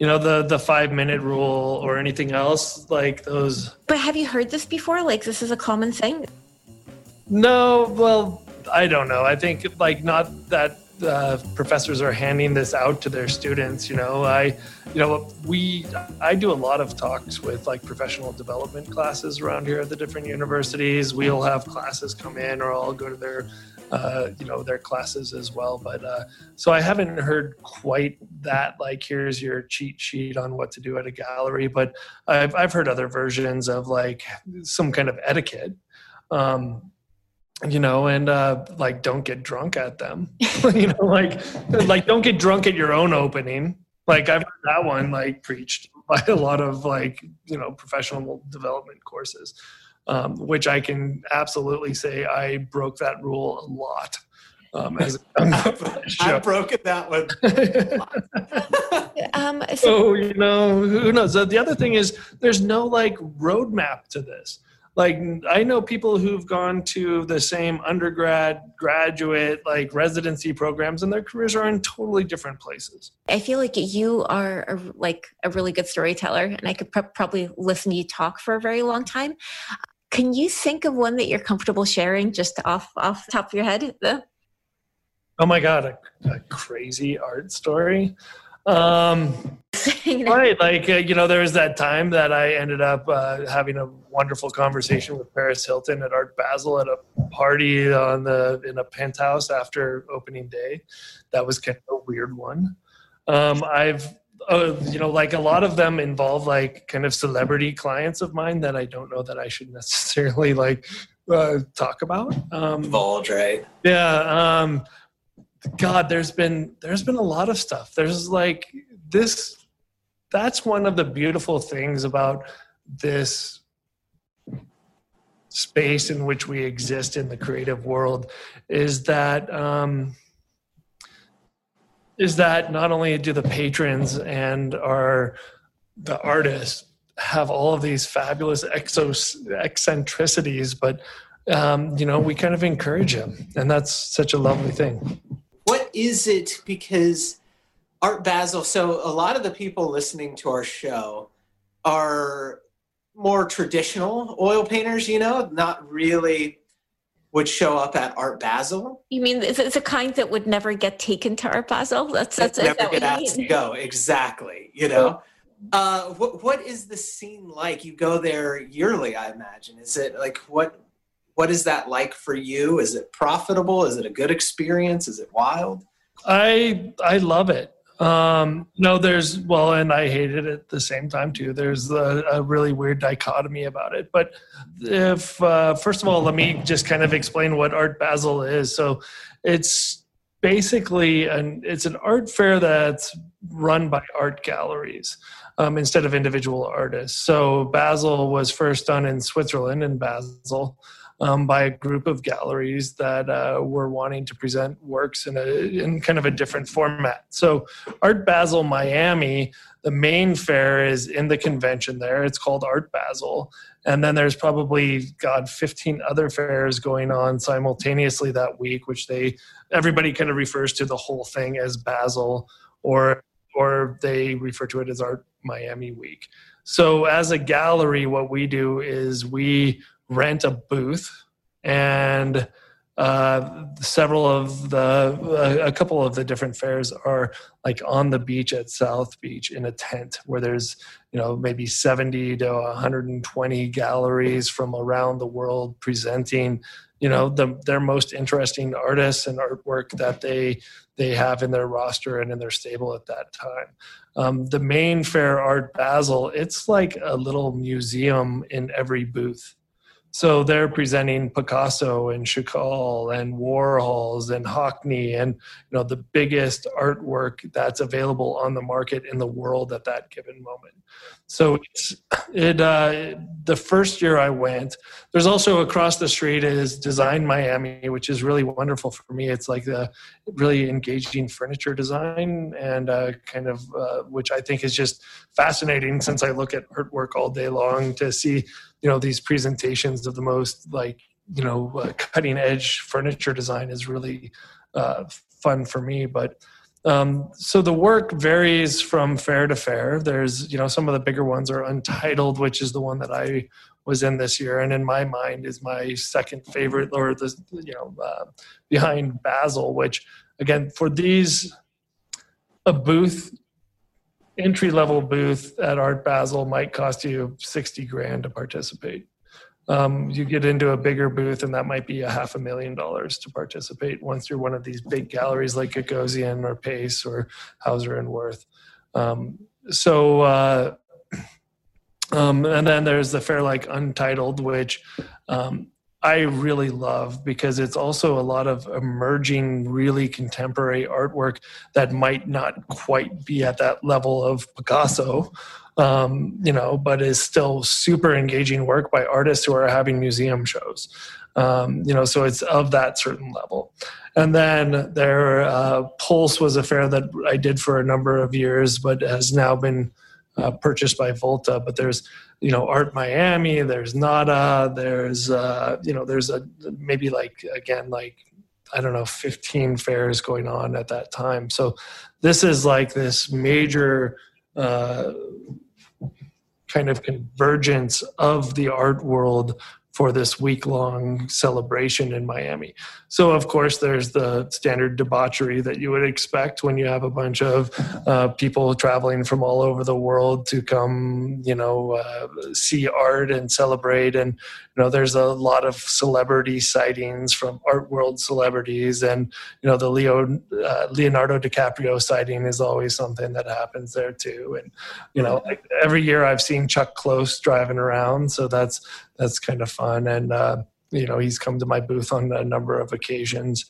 you know the the five minute rule or anything else like those. But have you heard this before? Like this is a common thing? No well i don't know. I think like not that uh, professors are handing this out to their students you know. I you know we i do a lot of talks with like professional development classes around here at the different universities. We'll have classes come in or i'll go to their uh, you know their classes as well. But uh, so I haven't heard quite that like here's your cheat sheet on what to do at a gallery, but I've I've heard other versions of like some kind of etiquette. Um, you know, and uh, like don't get drunk at them. <laughs> you know, like like don't get drunk at your own opening. Like I've heard that one like preached by a lot of like you know professional development courses um, which I can absolutely say I broke that rule a lot. Um, as <laughs> I've broken that one. <laughs> um, so, so, you know, who knows? The other thing is, there's no like roadmap to this. Like, I know people who've gone to the same undergrad, graduate, like residency programs, and their careers are in totally different places. I feel like you are a, like a really good storyteller, and I could pr- probably listen to you talk for a very long time. Can you think of one that you're comfortable sharing just off off the top of your head? Oh my god, a, a crazy art story. Um, <laughs> right, like uh, you know, there was that time that I ended up uh, having a wonderful conversation with Paris Hilton at Art Basel at a party on the in a penthouse after opening day. That was kind of a weird one. Um, I've uh, you know, like a lot of them involve like kind of celebrity clients of mine that I don't know that I should <laughs> necessarily like uh, talk about. Um, Divulge, right? Yeah. Um, God, there's been there's been a lot of stuff. There's like this. That's one of the beautiful things about this space in which we exist in the creative world is that um, is that not only do the patrons and our the artists have all of these fabulous exos eccentricities, but um, you know we kind of encourage them, and that's such a lovely thing. What is it? Because Art Basel. So a lot of the people listening to our show are more traditional oil painters. You know, not really would show up at Art Basel. You mean the, the kind that would never get taken to Art Basel? That's that's never that get asked to go. Exactly. You know, uh, what what is the scene like? You go there yearly, I imagine. Is it like what what is that like for you? Is it profitable? Is it a good experience? Is it wild? I I love it. Um, no, there's well, and I hated it at the same time too. There's a, a really weird dichotomy about it. But if uh, first of all, let me just kind of explain what Art Basel is. So it's basically an it's an art fair that's run by art galleries um, instead of individual artists. So Basel was first done in Switzerland in Basel um, by a group of galleries that uh, were wanting to present works in a in kind of a different format. So Art Basel Miami, the main fair is in the convention there. It's called Art Basel, and then there's probably God 15 other fairs going on simultaneously that week, which they everybody kind of refers to the whole thing as Basel or or they refer to it as Art Miami Week. So, as a gallery, what we do is we rent a booth and uh, several of the a couple of the different fairs are like on the beach at south beach in a tent where there's you know maybe 70 to 120 galleries from around the world presenting you know the, their most interesting artists and artwork that they they have in their roster and in their stable at that time. Um, the main fair art basel it's like a little museum in every booth so they're presenting Picasso and Chagall and Warhols and Hockney and you know the biggest artwork that's available on the market in the world at that given moment. So it's it uh, the first year I went. There's also across the street is Design Miami, which is really wonderful for me. It's like the really engaging furniture design and uh, kind of uh, which I think is just fascinating since I look at artwork all day long to see you know these presentations of the most like you know uh, cutting edge furniture design is really uh, fun for me but um, so the work varies from fair to fair. There's you know some of the bigger ones are untitled which is the one that i was in this year and in my mind is my second favorite or the you know uh, behind basel which again for these a booth entry level booth at Art Basel might cost you 60 grand to participate. Um, you get into a bigger booth and that might be a half a million dollars to participate once you're one of these big galleries like Gagosian or Pace or Hauser and Wirth. Um, so, uh, <clears throat> um, and then there's the fair like Untitled, which um, I really love because it's also a lot of emerging, really contemporary artwork that might not quite be at that level of Picasso, um, you know, but is still super engaging work by artists who are having museum shows. Um, you know, so it's of that certain level. And then their uh, Pulse was a fair that I did for a number of years, but has now been uh, purchased by Volta. But there's you know art miami there's nada there's uh you know there's a maybe like again like i don't know 15 fairs going on at that time so this is like this major uh kind of convergence of the art world for this week long celebration in Miami. So, of course, there's the standard debauchery that you would expect when you have a bunch of uh, people traveling from all over the world to come, you know, uh, see art and celebrate. And, you know, there's a lot of celebrity sightings from art world celebrities. And, you know, the Leo, uh, Leonardo DiCaprio sighting is always something that happens there too. And, you know, every year I've seen Chuck Close driving around. So that's, that's kind of fun. And uh, you know, he's come to my booth on a number of occasions.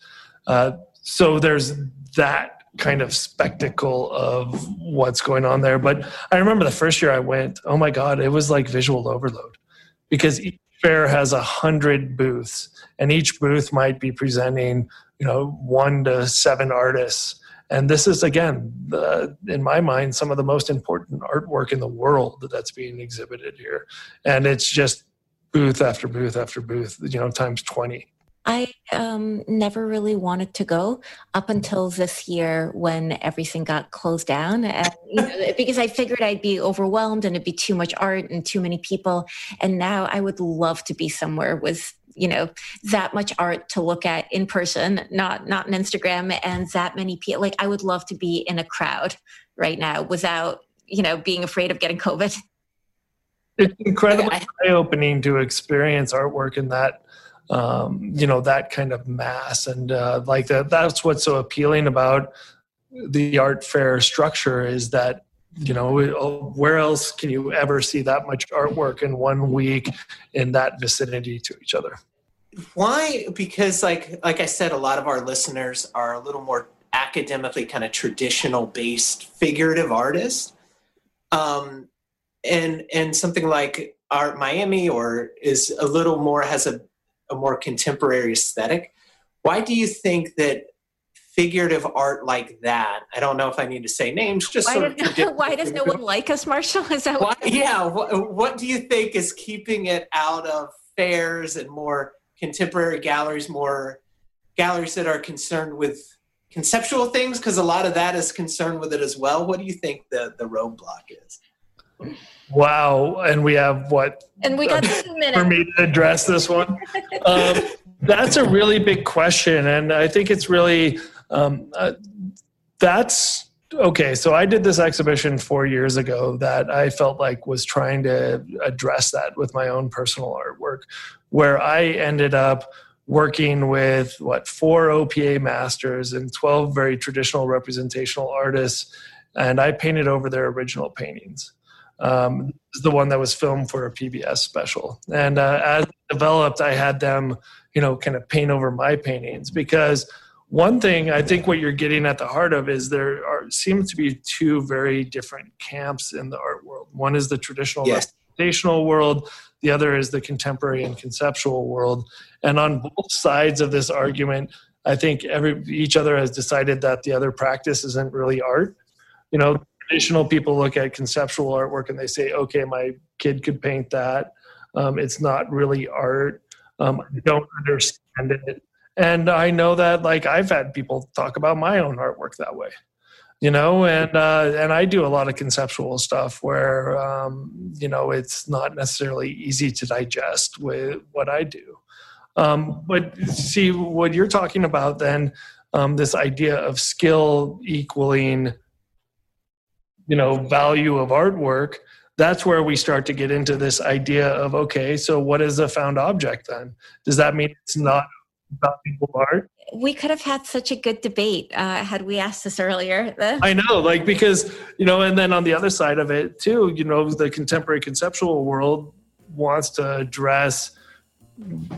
Uh, so there's that kind of spectacle of what's going on there. But I remember the first year I went, oh my God, it was like visual overload because each fair has a hundred booths and each booth might be presenting, you know, one to seven artists. And this is again, the, in my mind, some of the most important artwork in the world that's being exhibited here. And it's just booth after booth after booth, you know, times 20. I um, never really wanted to go up until this year when everything got closed down, and, you know, <laughs> because I figured I'd be overwhelmed and it'd be too much art and too many people. And now I would love to be somewhere with you know that much art to look at in person, not not on Instagram, and that many people. Like I would love to be in a crowd right now without you know being afraid of getting COVID. It's incredibly eye opening to experience artwork in that um, you know that kind of mass. And uh, like that that's what's so appealing about the art fair structure is that you know oh, where else can you ever see that much artwork in one week in that vicinity to each other? Why? Because like like i said a lot of our listeners are a little more academically kind of traditional based figurative artists. Um and and something like art miami or is a little more has a a more contemporary aesthetic. Why do you think that figurative art like that? I don't know if I need to say names. Just why, does, why does no one like us, Marshall? Is that why, yeah? What, what do you think is keeping it out of fairs and more contemporary galleries, more galleries that are concerned with conceptual things? Because a lot of that is concerned with it as well. What do you think the the roadblock is? Wow. And we have what? And we got two minutes. <laughs> For me to address this one. um, that's a really big question. And I think it's really, um, uh, that's okay. So I did this exhibition four years ago that I felt like was trying to address that with my own personal artwork, where I ended up working with what four OPA masters and 12 very traditional representational artists. And I painted over their original paintings um, the one that was filmed for a PBS special. And uh, as it developed, I had them, you know, kind of paint over my paintings because one thing I think what you're getting at the heart of is there are seems to be two very different camps in the art world. One is the traditional yes. representational world. The other is the contemporary and conceptual world. And on both sides of this argument, I think every each other has decided that the other practice isn't really art. You know, traditional people look at conceptual artwork and they say, okay, my kid could paint that. Um, it's not really art. Um, I don't understand it. And I know that, like, I've had people talk about my own artwork that way, you know, and uh, and I do a lot of conceptual stuff where, um, you know, it's not necessarily easy to digest with what I do. Um, but see, what you're talking about then, um, this idea of skill equaling you know value of artwork that's where we start to get into this idea of okay so what is a found object then? Does that mean it's not valuable art? We could have had such a good debate uh, had we asked this earlier. <laughs> I know like because you know and then on the other side of it too you know the contemporary conceptual world wants to address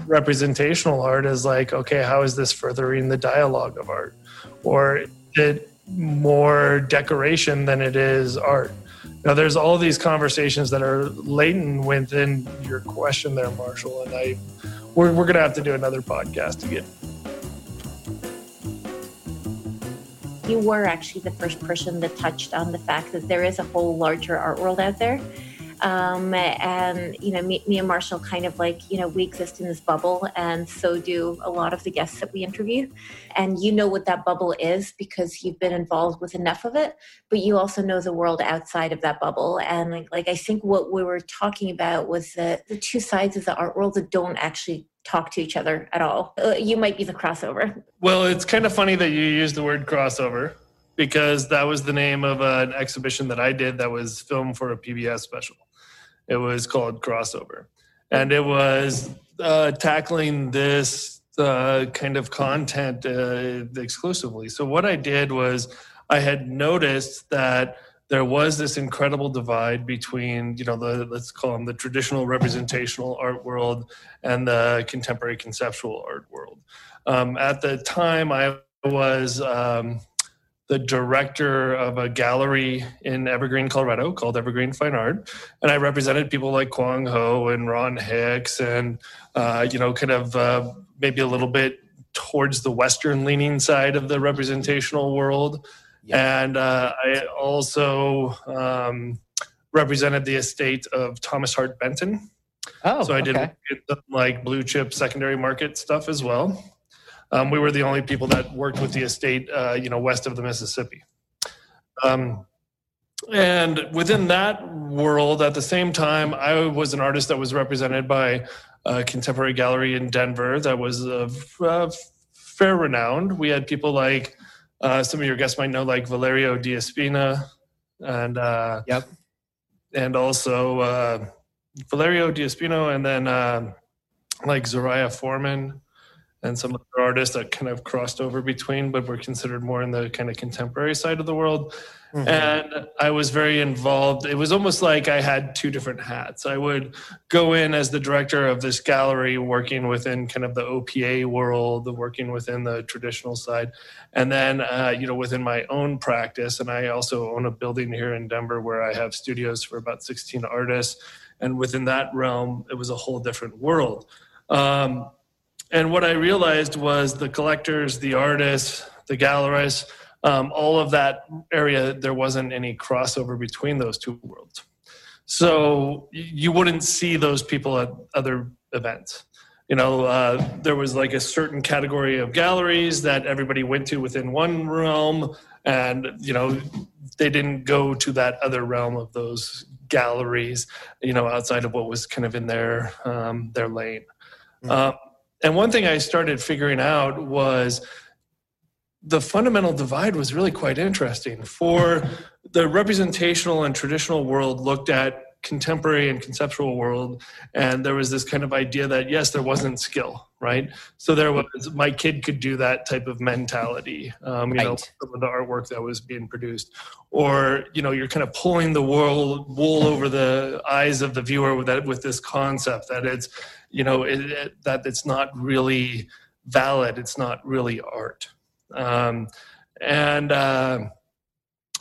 representational art as like okay how is this furthering the dialogue of art? Or it more decoration than it is art. Now, there's all these conversations that are latent within your question there, Marshall, and I, we're, we're going to have to do another podcast to get. You were actually the first person that touched on the fact that there is a whole larger art world out there um, and you know, me, me, and Marshall kind of like you know we exist in this bubble, and so do a lot of the guests that we interview. And you know what that bubble is because you've been involved with enough of it, but you also know the world outside of that bubble. And like, like I think what we were talking about was the the two sides of the art world that don't actually talk to each other at all. Uh, you might be the crossover. Well, it's kind of funny that you use the word crossover because that was the name of an exhibition that I did that was filmed for a PBS special. It was called Crossover, and it was uh, tackling this uh, kind of content uh, exclusively. So what I did was I had noticed that there was this incredible divide between you know the let's call them the traditional representational art world and the contemporary conceptual art world. Um, at the time, I was um, the director of a gallery in Evergreen, Colorado called Evergreen Fine Art. And I represented people like Quang Ho and Ron Hicks and, uh, you know, kind of uh, maybe a little bit towards the Western leaning side of the representational world. Yeah. And uh, I also um, represented the estate of Thomas Hart Benton. Oh, so I did okay. like blue chip secondary market stuff as well. Um, we were the only people that worked with the estate, uh, you know, west of the Mississippi. Um, and within that world, at the same time, I was an artist that was represented by a contemporary gallery in Denver that was uh, uh, fair renowned. We had people like uh, some of your guests might know, like Valerio D'Ospina, and uh, yep, and also uh, Valerio D'Ospina, and then like Zaria Forman and some other artists that kind of crossed over between, but were considered more in the kind of contemporary side of the world. Mm-hmm. And I was very involved. It was almost like I had two different hats. I would go in as the director of this gallery, working within kind of the OPA world, working within the traditional side, and then uh, you know within my own practice. And I also own a building here in Denver where I have studios for about 16 artists. And within that realm, it was a whole different world. Um, and what I realized was the collectors, the artists, the gallerists, um, all of that area, there wasn't any crossover between those two worlds. So you wouldn't see those people at other events. You know, uh, there was like a certain category of galleries that everybody went to within one realm, and you know, they didn't go to that other realm of those galleries. You know, outside of what was kind of in their um, their lane. Mm-hmm. Uh, and one thing I started figuring out was the fundamental divide was really quite interesting. For the representational and traditional world looked at contemporary and conceptual world and there was this kind of idea that yes there wasn't skill right so there was my kid could do that type of mentality um, you right. know some of the artwork that was being produced or you know you're kind of pulling the wool wool over the eyes of the viewer with that with this concept that it's you know it, it, that it's not really valid it's not really art. Um, and uh,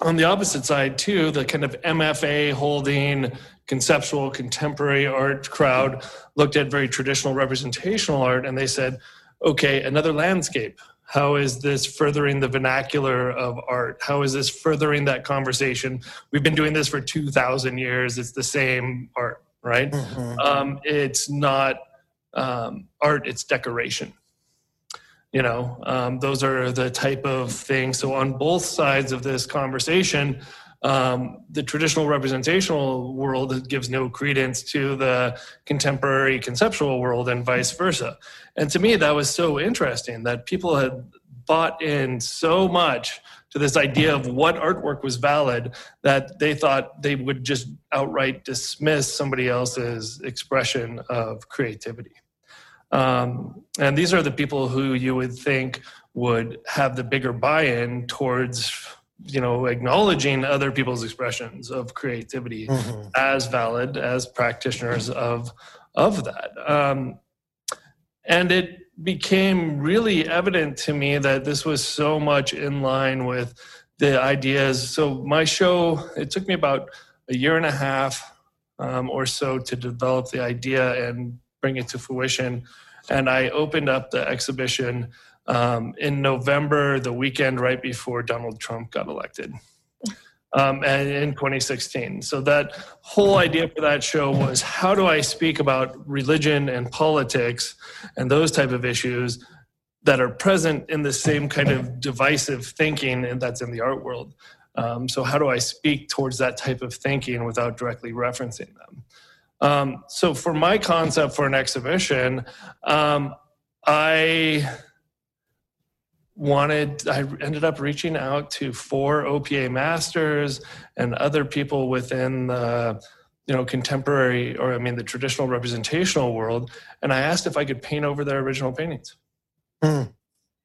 on the opposite side too the kind of mfa holding conceptual contemporary art crowd looked at very traditional representational art and they said okay another landscape. How is this furthering the vernacular of art? How is this furthering that conversation? We've been doing this for 2000 years. It's the same art right? Mm-hmm. Um, it's not um, art; it's decoration. You know, um, those are the type of things. So on both sides of this conversation, um, the traditional representational world gives no credence to the contemporary conceptual world and vice versa. And to me, that was so interesting that people had bought in so much to this idea of what artwork was valid that they thought they would just outright dismiss somebody else's expression of creativity. Um, and these are the people who you would think would have the bigger buy-in towards you know acknowledging other people's expressions of creativity mm-hmm. as valid as practitioners of of that um, and it became really evident to me that this was so much in line with the ideas. So my show, it took me about a year and a half um, or so to develop the idea and bring it to fruition. And I opened up the exhibition um, in November, the weekend right before Donald Trump got elected um, and in 2016. So that whole idea for that show was how do I speak about religion and politics and those type of issues that are present in the same kind of divisive thinking that's in the art world. Um, so how do I speak towards that type of thinking without directly referencing them? Um, so for my concept for an exhibition, um, I wanted i ended up reaching out to four opa masters and other people within the you know contemporary or i mean the traditional representational world and i asked if i could paint over their original paintings mm. um,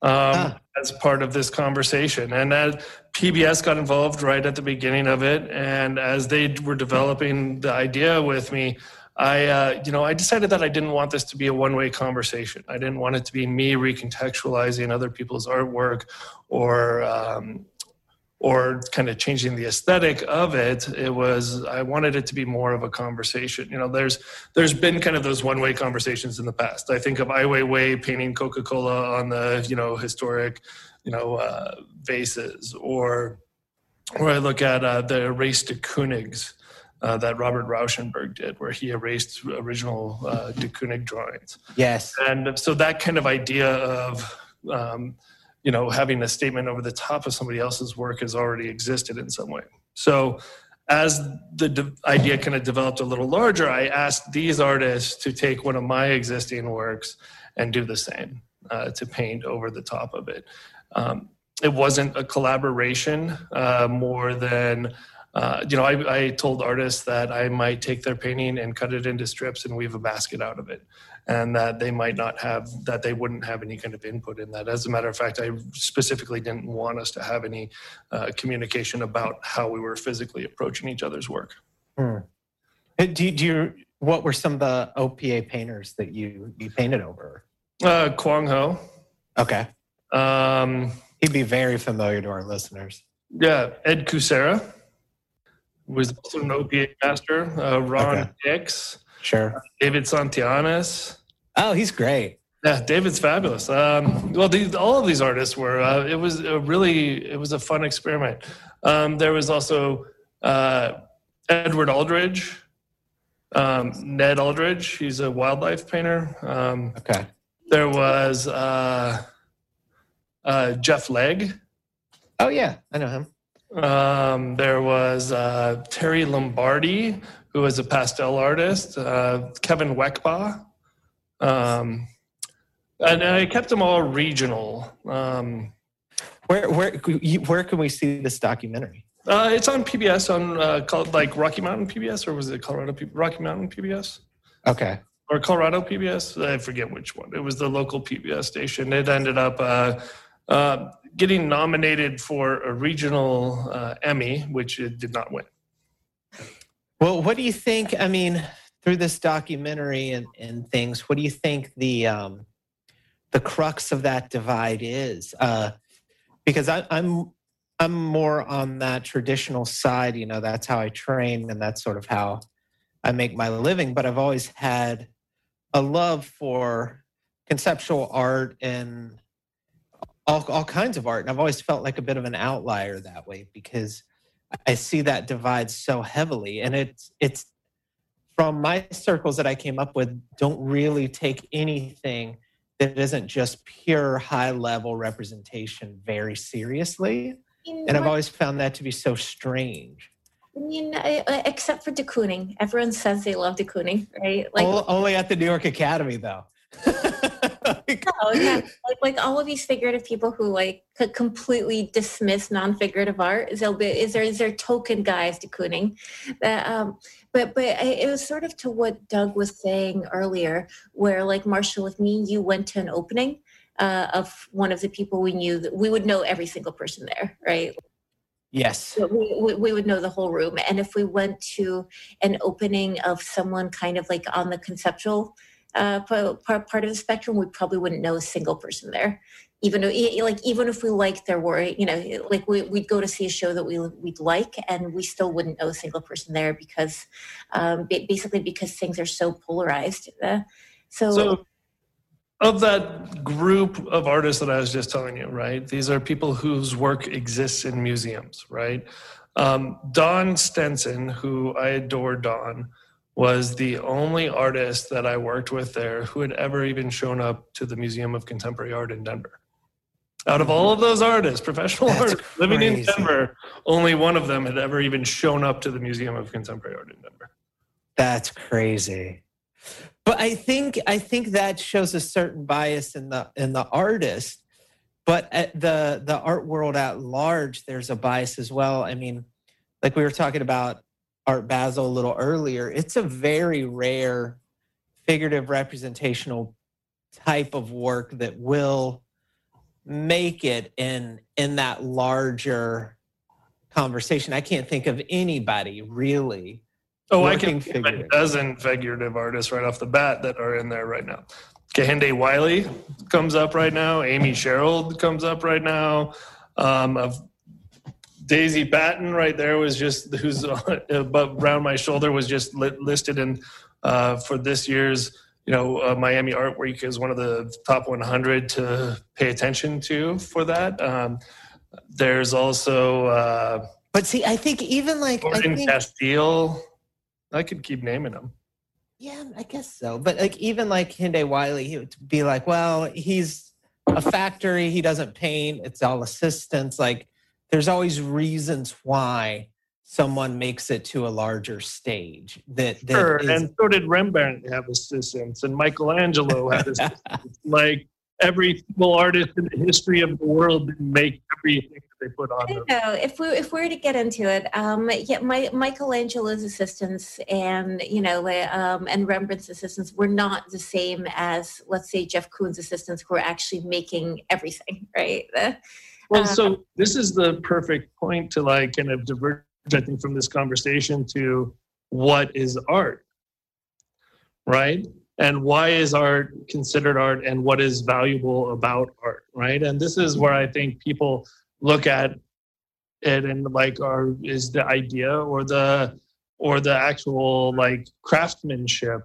ah. as part of this conversation and as pbs got involved right at the beginning of it and as they were developing the idea with me I, uh, you know, I decided that I didn't want this to be a one-way conversation. I didn't want it to be me recontextualizing other people's artwork, or um, or kind of changing the aesthetic of it. It was i wanted it to be more of a conversation. You know there's there's been kind of those one way conversations in the past. I think of ai weiwei painting coca-cola on the you know historic you know uh, vases or or i look at uh, the erase de Koonings uh, that Robert Rauschenberg did, where he erased original uh, de Kooning drawings. Yes. And so that kind of idea of um, you know having a statement over the top of somebody else's work has already existed in some way so as the de- idea kind of developed a little larger i asked these artists to take one of my existing works and do the same uh, to paint over the top of it um, it wasn't a collaboration uh, more than uh, you know I, I told artists that i might take their painting and cut it into strips and weave a basket out of it and that they might not have that they wouldn't have any kind of input in that. As a matter of fact i specifically didn't want us to have any uh, communication about how we were physically approaching each other's work. Hmm. do, do you what were some of the opa painters that you you painted over? Uh, quang ho. Okay. Um, he'd be very familiar to our listeners. yeah ed kucera was also an opa master uh, ron okay. dix Sure. David Santillanes. Oh, he's great. Yeah, David's fabulous. Um, well, these, all of these artists were. Uh, it was a really, it was a fun experiment. Um, there was also uh, Edward Aldridge, um, Ned Aldridge. He's a wildlife painter. Um, okay. There was uh, uh, Jeff Legg. Oh yeah, I know him. Um, there was uh, Terry Lombardi, who was a pastel artist, uh, Kevin Weckbaugh. Um, and I kept them all regional. Um, where where where can we see this documentary? Uh, it's on PBS on uh, called like Rocky Mountain PBS or was it Colorado P- Rocky Mountain PBS? Okay. Or Colorado PBS? I forget which one. It was the local PBS station. It ended up uh, uh, getting nominated for a regional uh, Emmy, which it did not win. Well, what do you think? I mean, through this documentary and, and things, what do you think the um, the crux of that divide is? Uh, because I, I'm I'm more on that traditional side. You know, that's how I train, and that's sort of how I make my living. But I've always had a love for conceptual art and all, all kinds of art, and I've always felt like a bit of an outlier that way because I see that divide so heavily, and it's it's from my circles that I came up with don't really take anything that isn't just pure high level representation very seriously, and I've always found that to be so strange. I mean, except for de Kooning, everyone says they love de Kooning, right? Like only at the New York Academy, though. <laughs> no, yeah, like, like all of these figurative people who like could completely dismiss non-figurative art. Is there is there is there token guys de Kooning? That, um, but but I, it was sort of to what Doug was saying earlier, where like Marshall, with me, you went to an opening uh, of one of the people we knew that we would know every single person there, right? Yes. We, we, we, would know the whole room. And if we went to an opening of someone kind of like on the conceptual uh, part, of the spectrum, we probably wouldn't know a single person there. Even though, like, even if we liked their work, you know, like we, would go to see a show that we we'd like, and we still wouldn't know a single person there because, um, basically, because things are so polarized. Uh, so, so, of that group of artists that I was just telling you, right? These are people whose work exists in museums, right? Um, Don Stinson, who I adore, Don was the only artist that I worked with there who had ever even shown up to the Museum of Contemporary Art in Denver. Out of all of those artists, professional That's artists crazy. living in Denver, only one of them had ever even shown up to the Museum of Contemporary Art in Denver. That's crazy. But I think I think that shows a certain bias in the in the artist. But at the the art world at large, there's a bias as well. I mean, like we were talking about Art Basel a little earlier, it's a very rare figurative representational type of work that will make it in in that larger conversation. I can't think of anybody really Oh, I can name a dozen figurative artists right off the bat that are in there right now. Kehinde Wiley comes up right now. Amy Sherald comes up right now. Um, of Daisy Batten right there was just who's above around my shoulder was just listed in uh, for this year's you know uh, Miami Art Week is one of the top 100 to pay attention to for that. Um, there's also uh, but see, I think even like Jordan I think, Casteel, I could keep naming them. Yeah, I guess so. But like even like Kehinde Wiley, he would be like, well, he's a factory. He doesn't paint. It's all assistants. Like there's always reasons why someone makes it to a larger stage. That, that sure, is, and so did Rembrandt have assistants, and Michelangelo had assistants. <laughs> like every single artist in the history of the world didn't make everything that they put on. I don't know if we if we were to get into it. Um, yeah, my, Michelangelo's assistants and you know um, and Rembrandt's assistants were not the same as let's say Jeff Koons' assistants who are actually making everything, <laughs> right? Well, uh, so this is the perfect point to like kind of diverge, I think, from this conversation to what is art, right? and why is art considered art and what is valuable about art right and this is where i think people look at it and like are is the idea or the or the actual like craftsmanship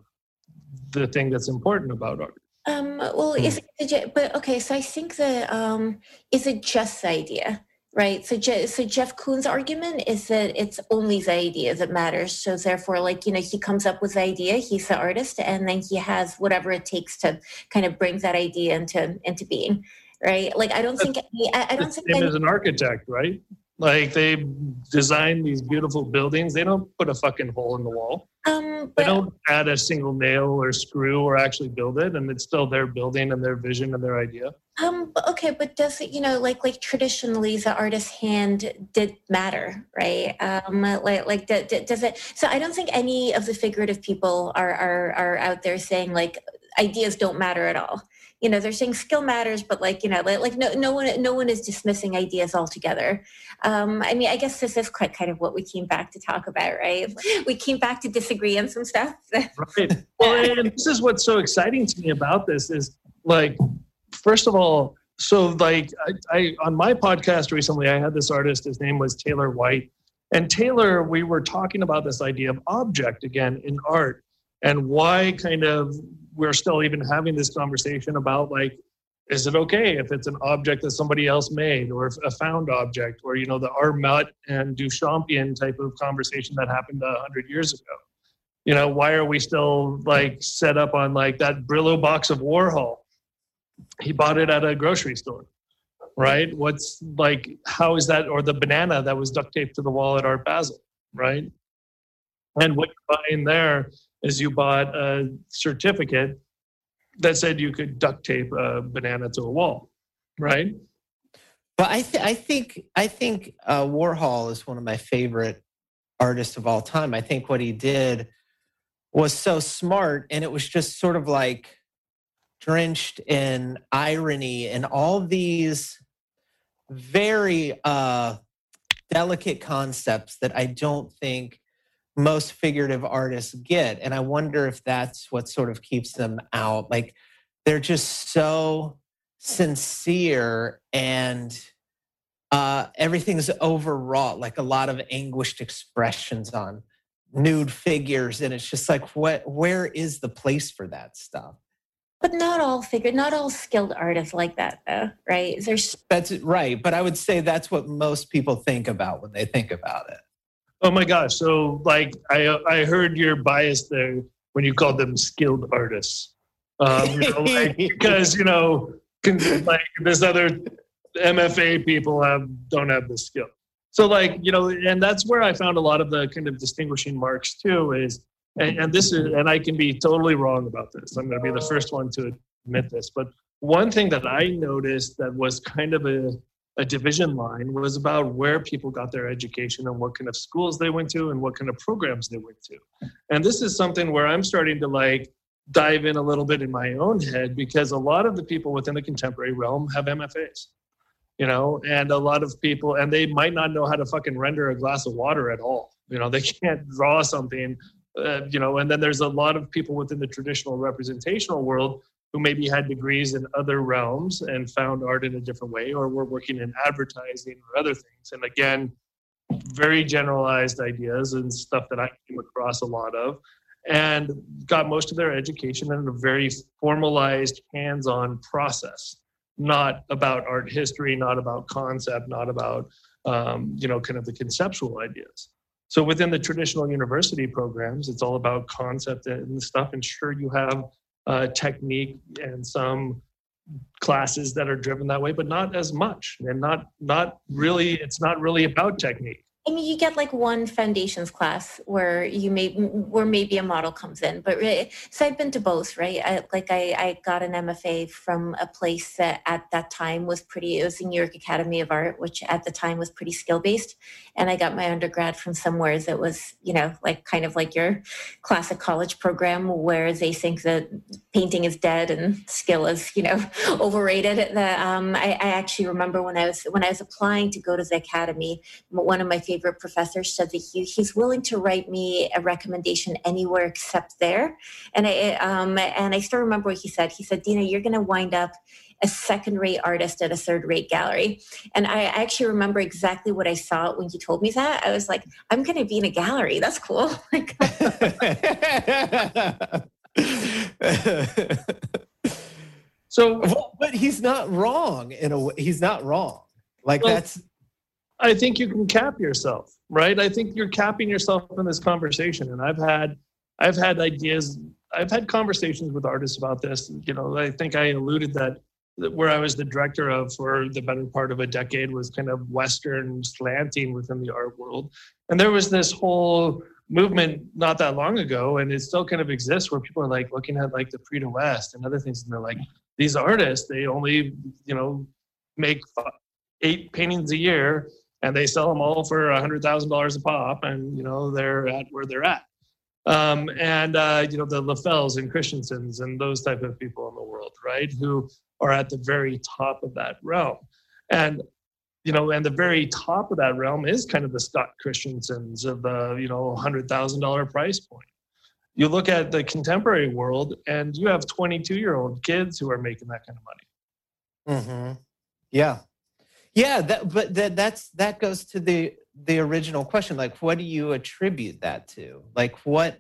the thing that's important about art um well is it but okay so i think the um is it just the idea right so Je- so jeff koons argument is that it's only the idea that matters so therefore like you know he comes up with the idea he's the artist and then he has whatever it takes to kind of bring that idea into into being right? Like I don't think I, I don't think him as an architect, right? Like they design these beautiful buildings. They don't put a fucking hole in the wall. Um, they don't add a single nail or screw or actually build it, and it's still their building and their vision and their idea. Um, okay, but does it, you know, like like traditionally, the artist's hand did matter, right? Um, like like does it? So I don't think any of the figurative people are are are out there saying like ideas don't matter at all you know they're saying skill matters but like you know like, like no no one no one is dismissing ideas altogether. Um i mean i guess this is quite kind of what we came back to talk about right? <laughs> We came back to disagree on some stuff. <laughs> Right. Well and this is what's so exciting to me about this is like first of all so like I, I on my podcast recently i had this artist his name was taylor white and taylor we were talking about this idea of object again in art and why kind of we're still even having this conversation about like is it okay if it's an object that somebody else made or a found object or you know the Armat and Duchampian type of conversation that happened a hundred years ago? You know why are we still like set up on like that Brillo box of Warhol? He bought it at a grocery store right? What's like how is that or the banana that was duct taped to the wall at Art Basel right? And what you're buying there is you bought a certificate that said you could duct tape a banana to a wall, right? But I, th- I think I think uh, Warhol is one of my favorite artists of all time. I think what he did was so smart, and it was just sort of like drenched in irony and all these very uh, delicate concepts that I don't think most figurative artists get. And I wonder if that's what sort of keeps them out. Like they're just so sincere and uh, everything's overwrought, like a lot of anguished expressions on nude figures. And it's just like, what, where is the place for that stuff? But not all figure, not all skilled artists like that, though, right? There's that's right. But I would say that's what most people think about when they think about it. Oh my gosh! So like I I heard your bias there when you called them skilled artists, um, you know, like, <laughs> because you know like this other MFA people have don't have the skill. So like you know, and that's where I found a lot of the kind of distinguishing marks too. Is and, and this is and I can be totally wrong about this. I'm going to be the first one to admit this, but one thing that I noticed that was kind of a a division line was about where people got their education and what kind of schools they went to and what kind of programs they went to. And this is something where I'm starting to like dive in a little bit in my own head because a lot of the people within the contemporary realm have MFAs. You know, and a lot of people, and they might not know how to fucking render a glass of water at all. You know, they <laughs> can't draw something. Uh, you know, and then there's a lot of people within the traditional representational world who maybe had degrees in other realms and found art in a different way, or were working in advertising or other things. And again, very generalized ideas and stuff that I came across a lot of, and got most of their education in a very formalized, hands on process, not about art history, not about concept, not about, um, you know, kind of the conceptual ideas. So within the traditional university programs, it's all about concept and stuff. And sure, you have uh, technique and some classes that are driven that way, but not as much, and not not really. It's not really about technique. I mean, you get like one foundations class where you may where maybe a model comes in, but really, so I've been to both, right? I, like I, I got an MFA from a place that at that time was pretty. It was the New York Academy of Art, which at the time was pretty skill based, and I got my undergrad from somewhere that was, you know, like kind of like your classic college program where they think that painting is dead and skill is, you know, <laughs> overrated. The, um, I, I actually remember when I was when I was applying to go to the academy, one of my favorite professor said that he, he's willing to write me a recommendation anywhere except there. And I um, and I still remember what he said. He said, Dina, you're going to wind up a second rate artist at a third rate gallery. And I actually remember exactly what I saw when he told me that. I was like, I'm going to be in a gallery. That's cool. so, but he's <laughs> not wrong in a way. He's not wrong. Like well, that's <laughs> I think you can cap yourself, right? I think you're capping yourself in this conversation. And I've had I've had ideas, I've had conversations with artists about this. You know, I think I alluded that where I was the director of for the better part of a decade was kind of Western slanting within the art world. And there was this whole movement not that long ago, and it still kind of exists where people are like looking at like the Prix de West and other things, and they're like, these artists, they only, you know, make eight paintings a year and they sell them all for a hundred thousand dollars a pop, and you know they're at where they're at. Um, and uh, you know the Lafels and Christensens and those type of people in the world, right, who are at the very top of that realm, and you know, and the very top of that realm is kind of the Scott Christensens of the you know hundred thousand dollar price point. You look at the contemporary world, and you have twenty two year old kids who are making that kind of money. Mm-hmm. Yeah, yeah, that, but that that's that goes to the the original question. Like, what do you attribute that to? Like, what,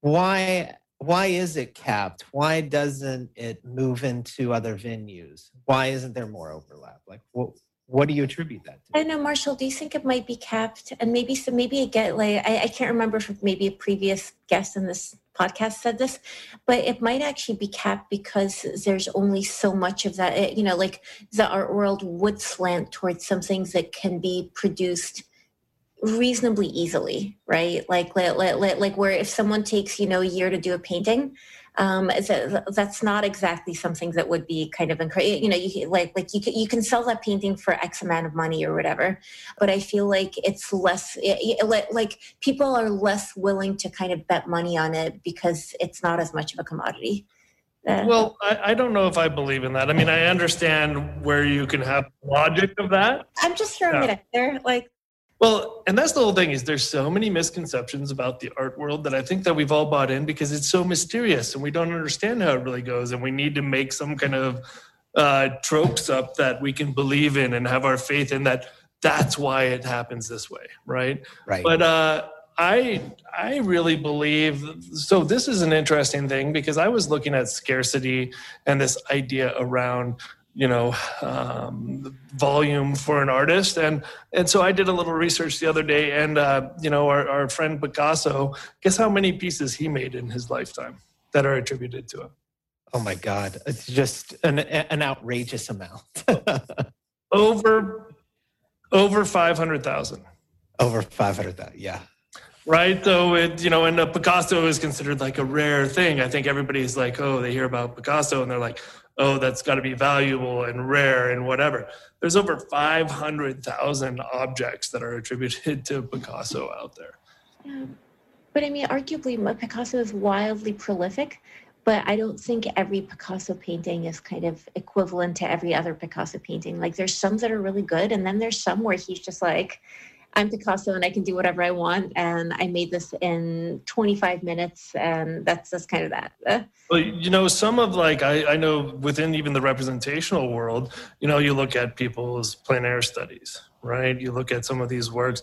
why, why is it capped? Why doesn't it move into other venues? Why isn't there more overlap? Like, what, what do you attribute that to? I don't know, Marshall. Do you think it might be capped? And maybe so. Maybe it get like I, I can't remember if maybe a previous guest in this podcast said this, but it might actually be capped because there's only so much of that. Eh, you know, like the art world would slant towards some things that can be produced reasonably easily right like like, like, like where if someone takes you know a year to do a painting um, that's not exactly something that would be kind of encouraging. You know, you like like you can, you can sell that painting for X amount of money or whatever, but I feel like it's less like people are less willing to kind of bet money on it because it's not as much of a commodity. Uh, well, I, I, don't know if I believe in that. I mean, I understand where you can have logic of that. I'm just throwing yeah. it out there. Like, well, and that's the whole thing is there's so many misconceptions about the art world that I think that we've all bought in because it's so mysterious and we don't understand how it really goes and we need to make some kind of uh, tropes up that we can believe in and have our faith in that that's why it happens this way, right? Right. But uh, I I really believe so. This is an interesting thing because I was looking at scarcity and this idea around you know um, volume for an artist. And and so i did a little research the other day and uh, you know our, our friend picasso guess how many pieces he made in his lifetime that are attributed to him? Oh my god. It's just an an outrageous amount. <laughs> Over over 500000 over 500000 yeah. Right so it you know and uh, picasso is considered like a rare thing. I think everybody's like oh they hear about picasso and they're like oh, that's got to be valuable and rare and whatever. There's over 500,000 objects that are attributed <laughs> to Picasso out there. Yeah. But I mean, arguably, Picasso is wildly prolific, but I don't think every Picasso painting is kind of equivalent to every other Picasso painting. Like, there's some that are really good, and then there's some where he's just like, I'm Picasso and I can do whatever I want. And I made this in 25 minutes, and that's that's kind of that. Well, you know, some of like I, I know within even the representational world, you know, you look at people's plein air studies, right? You look at some of these works,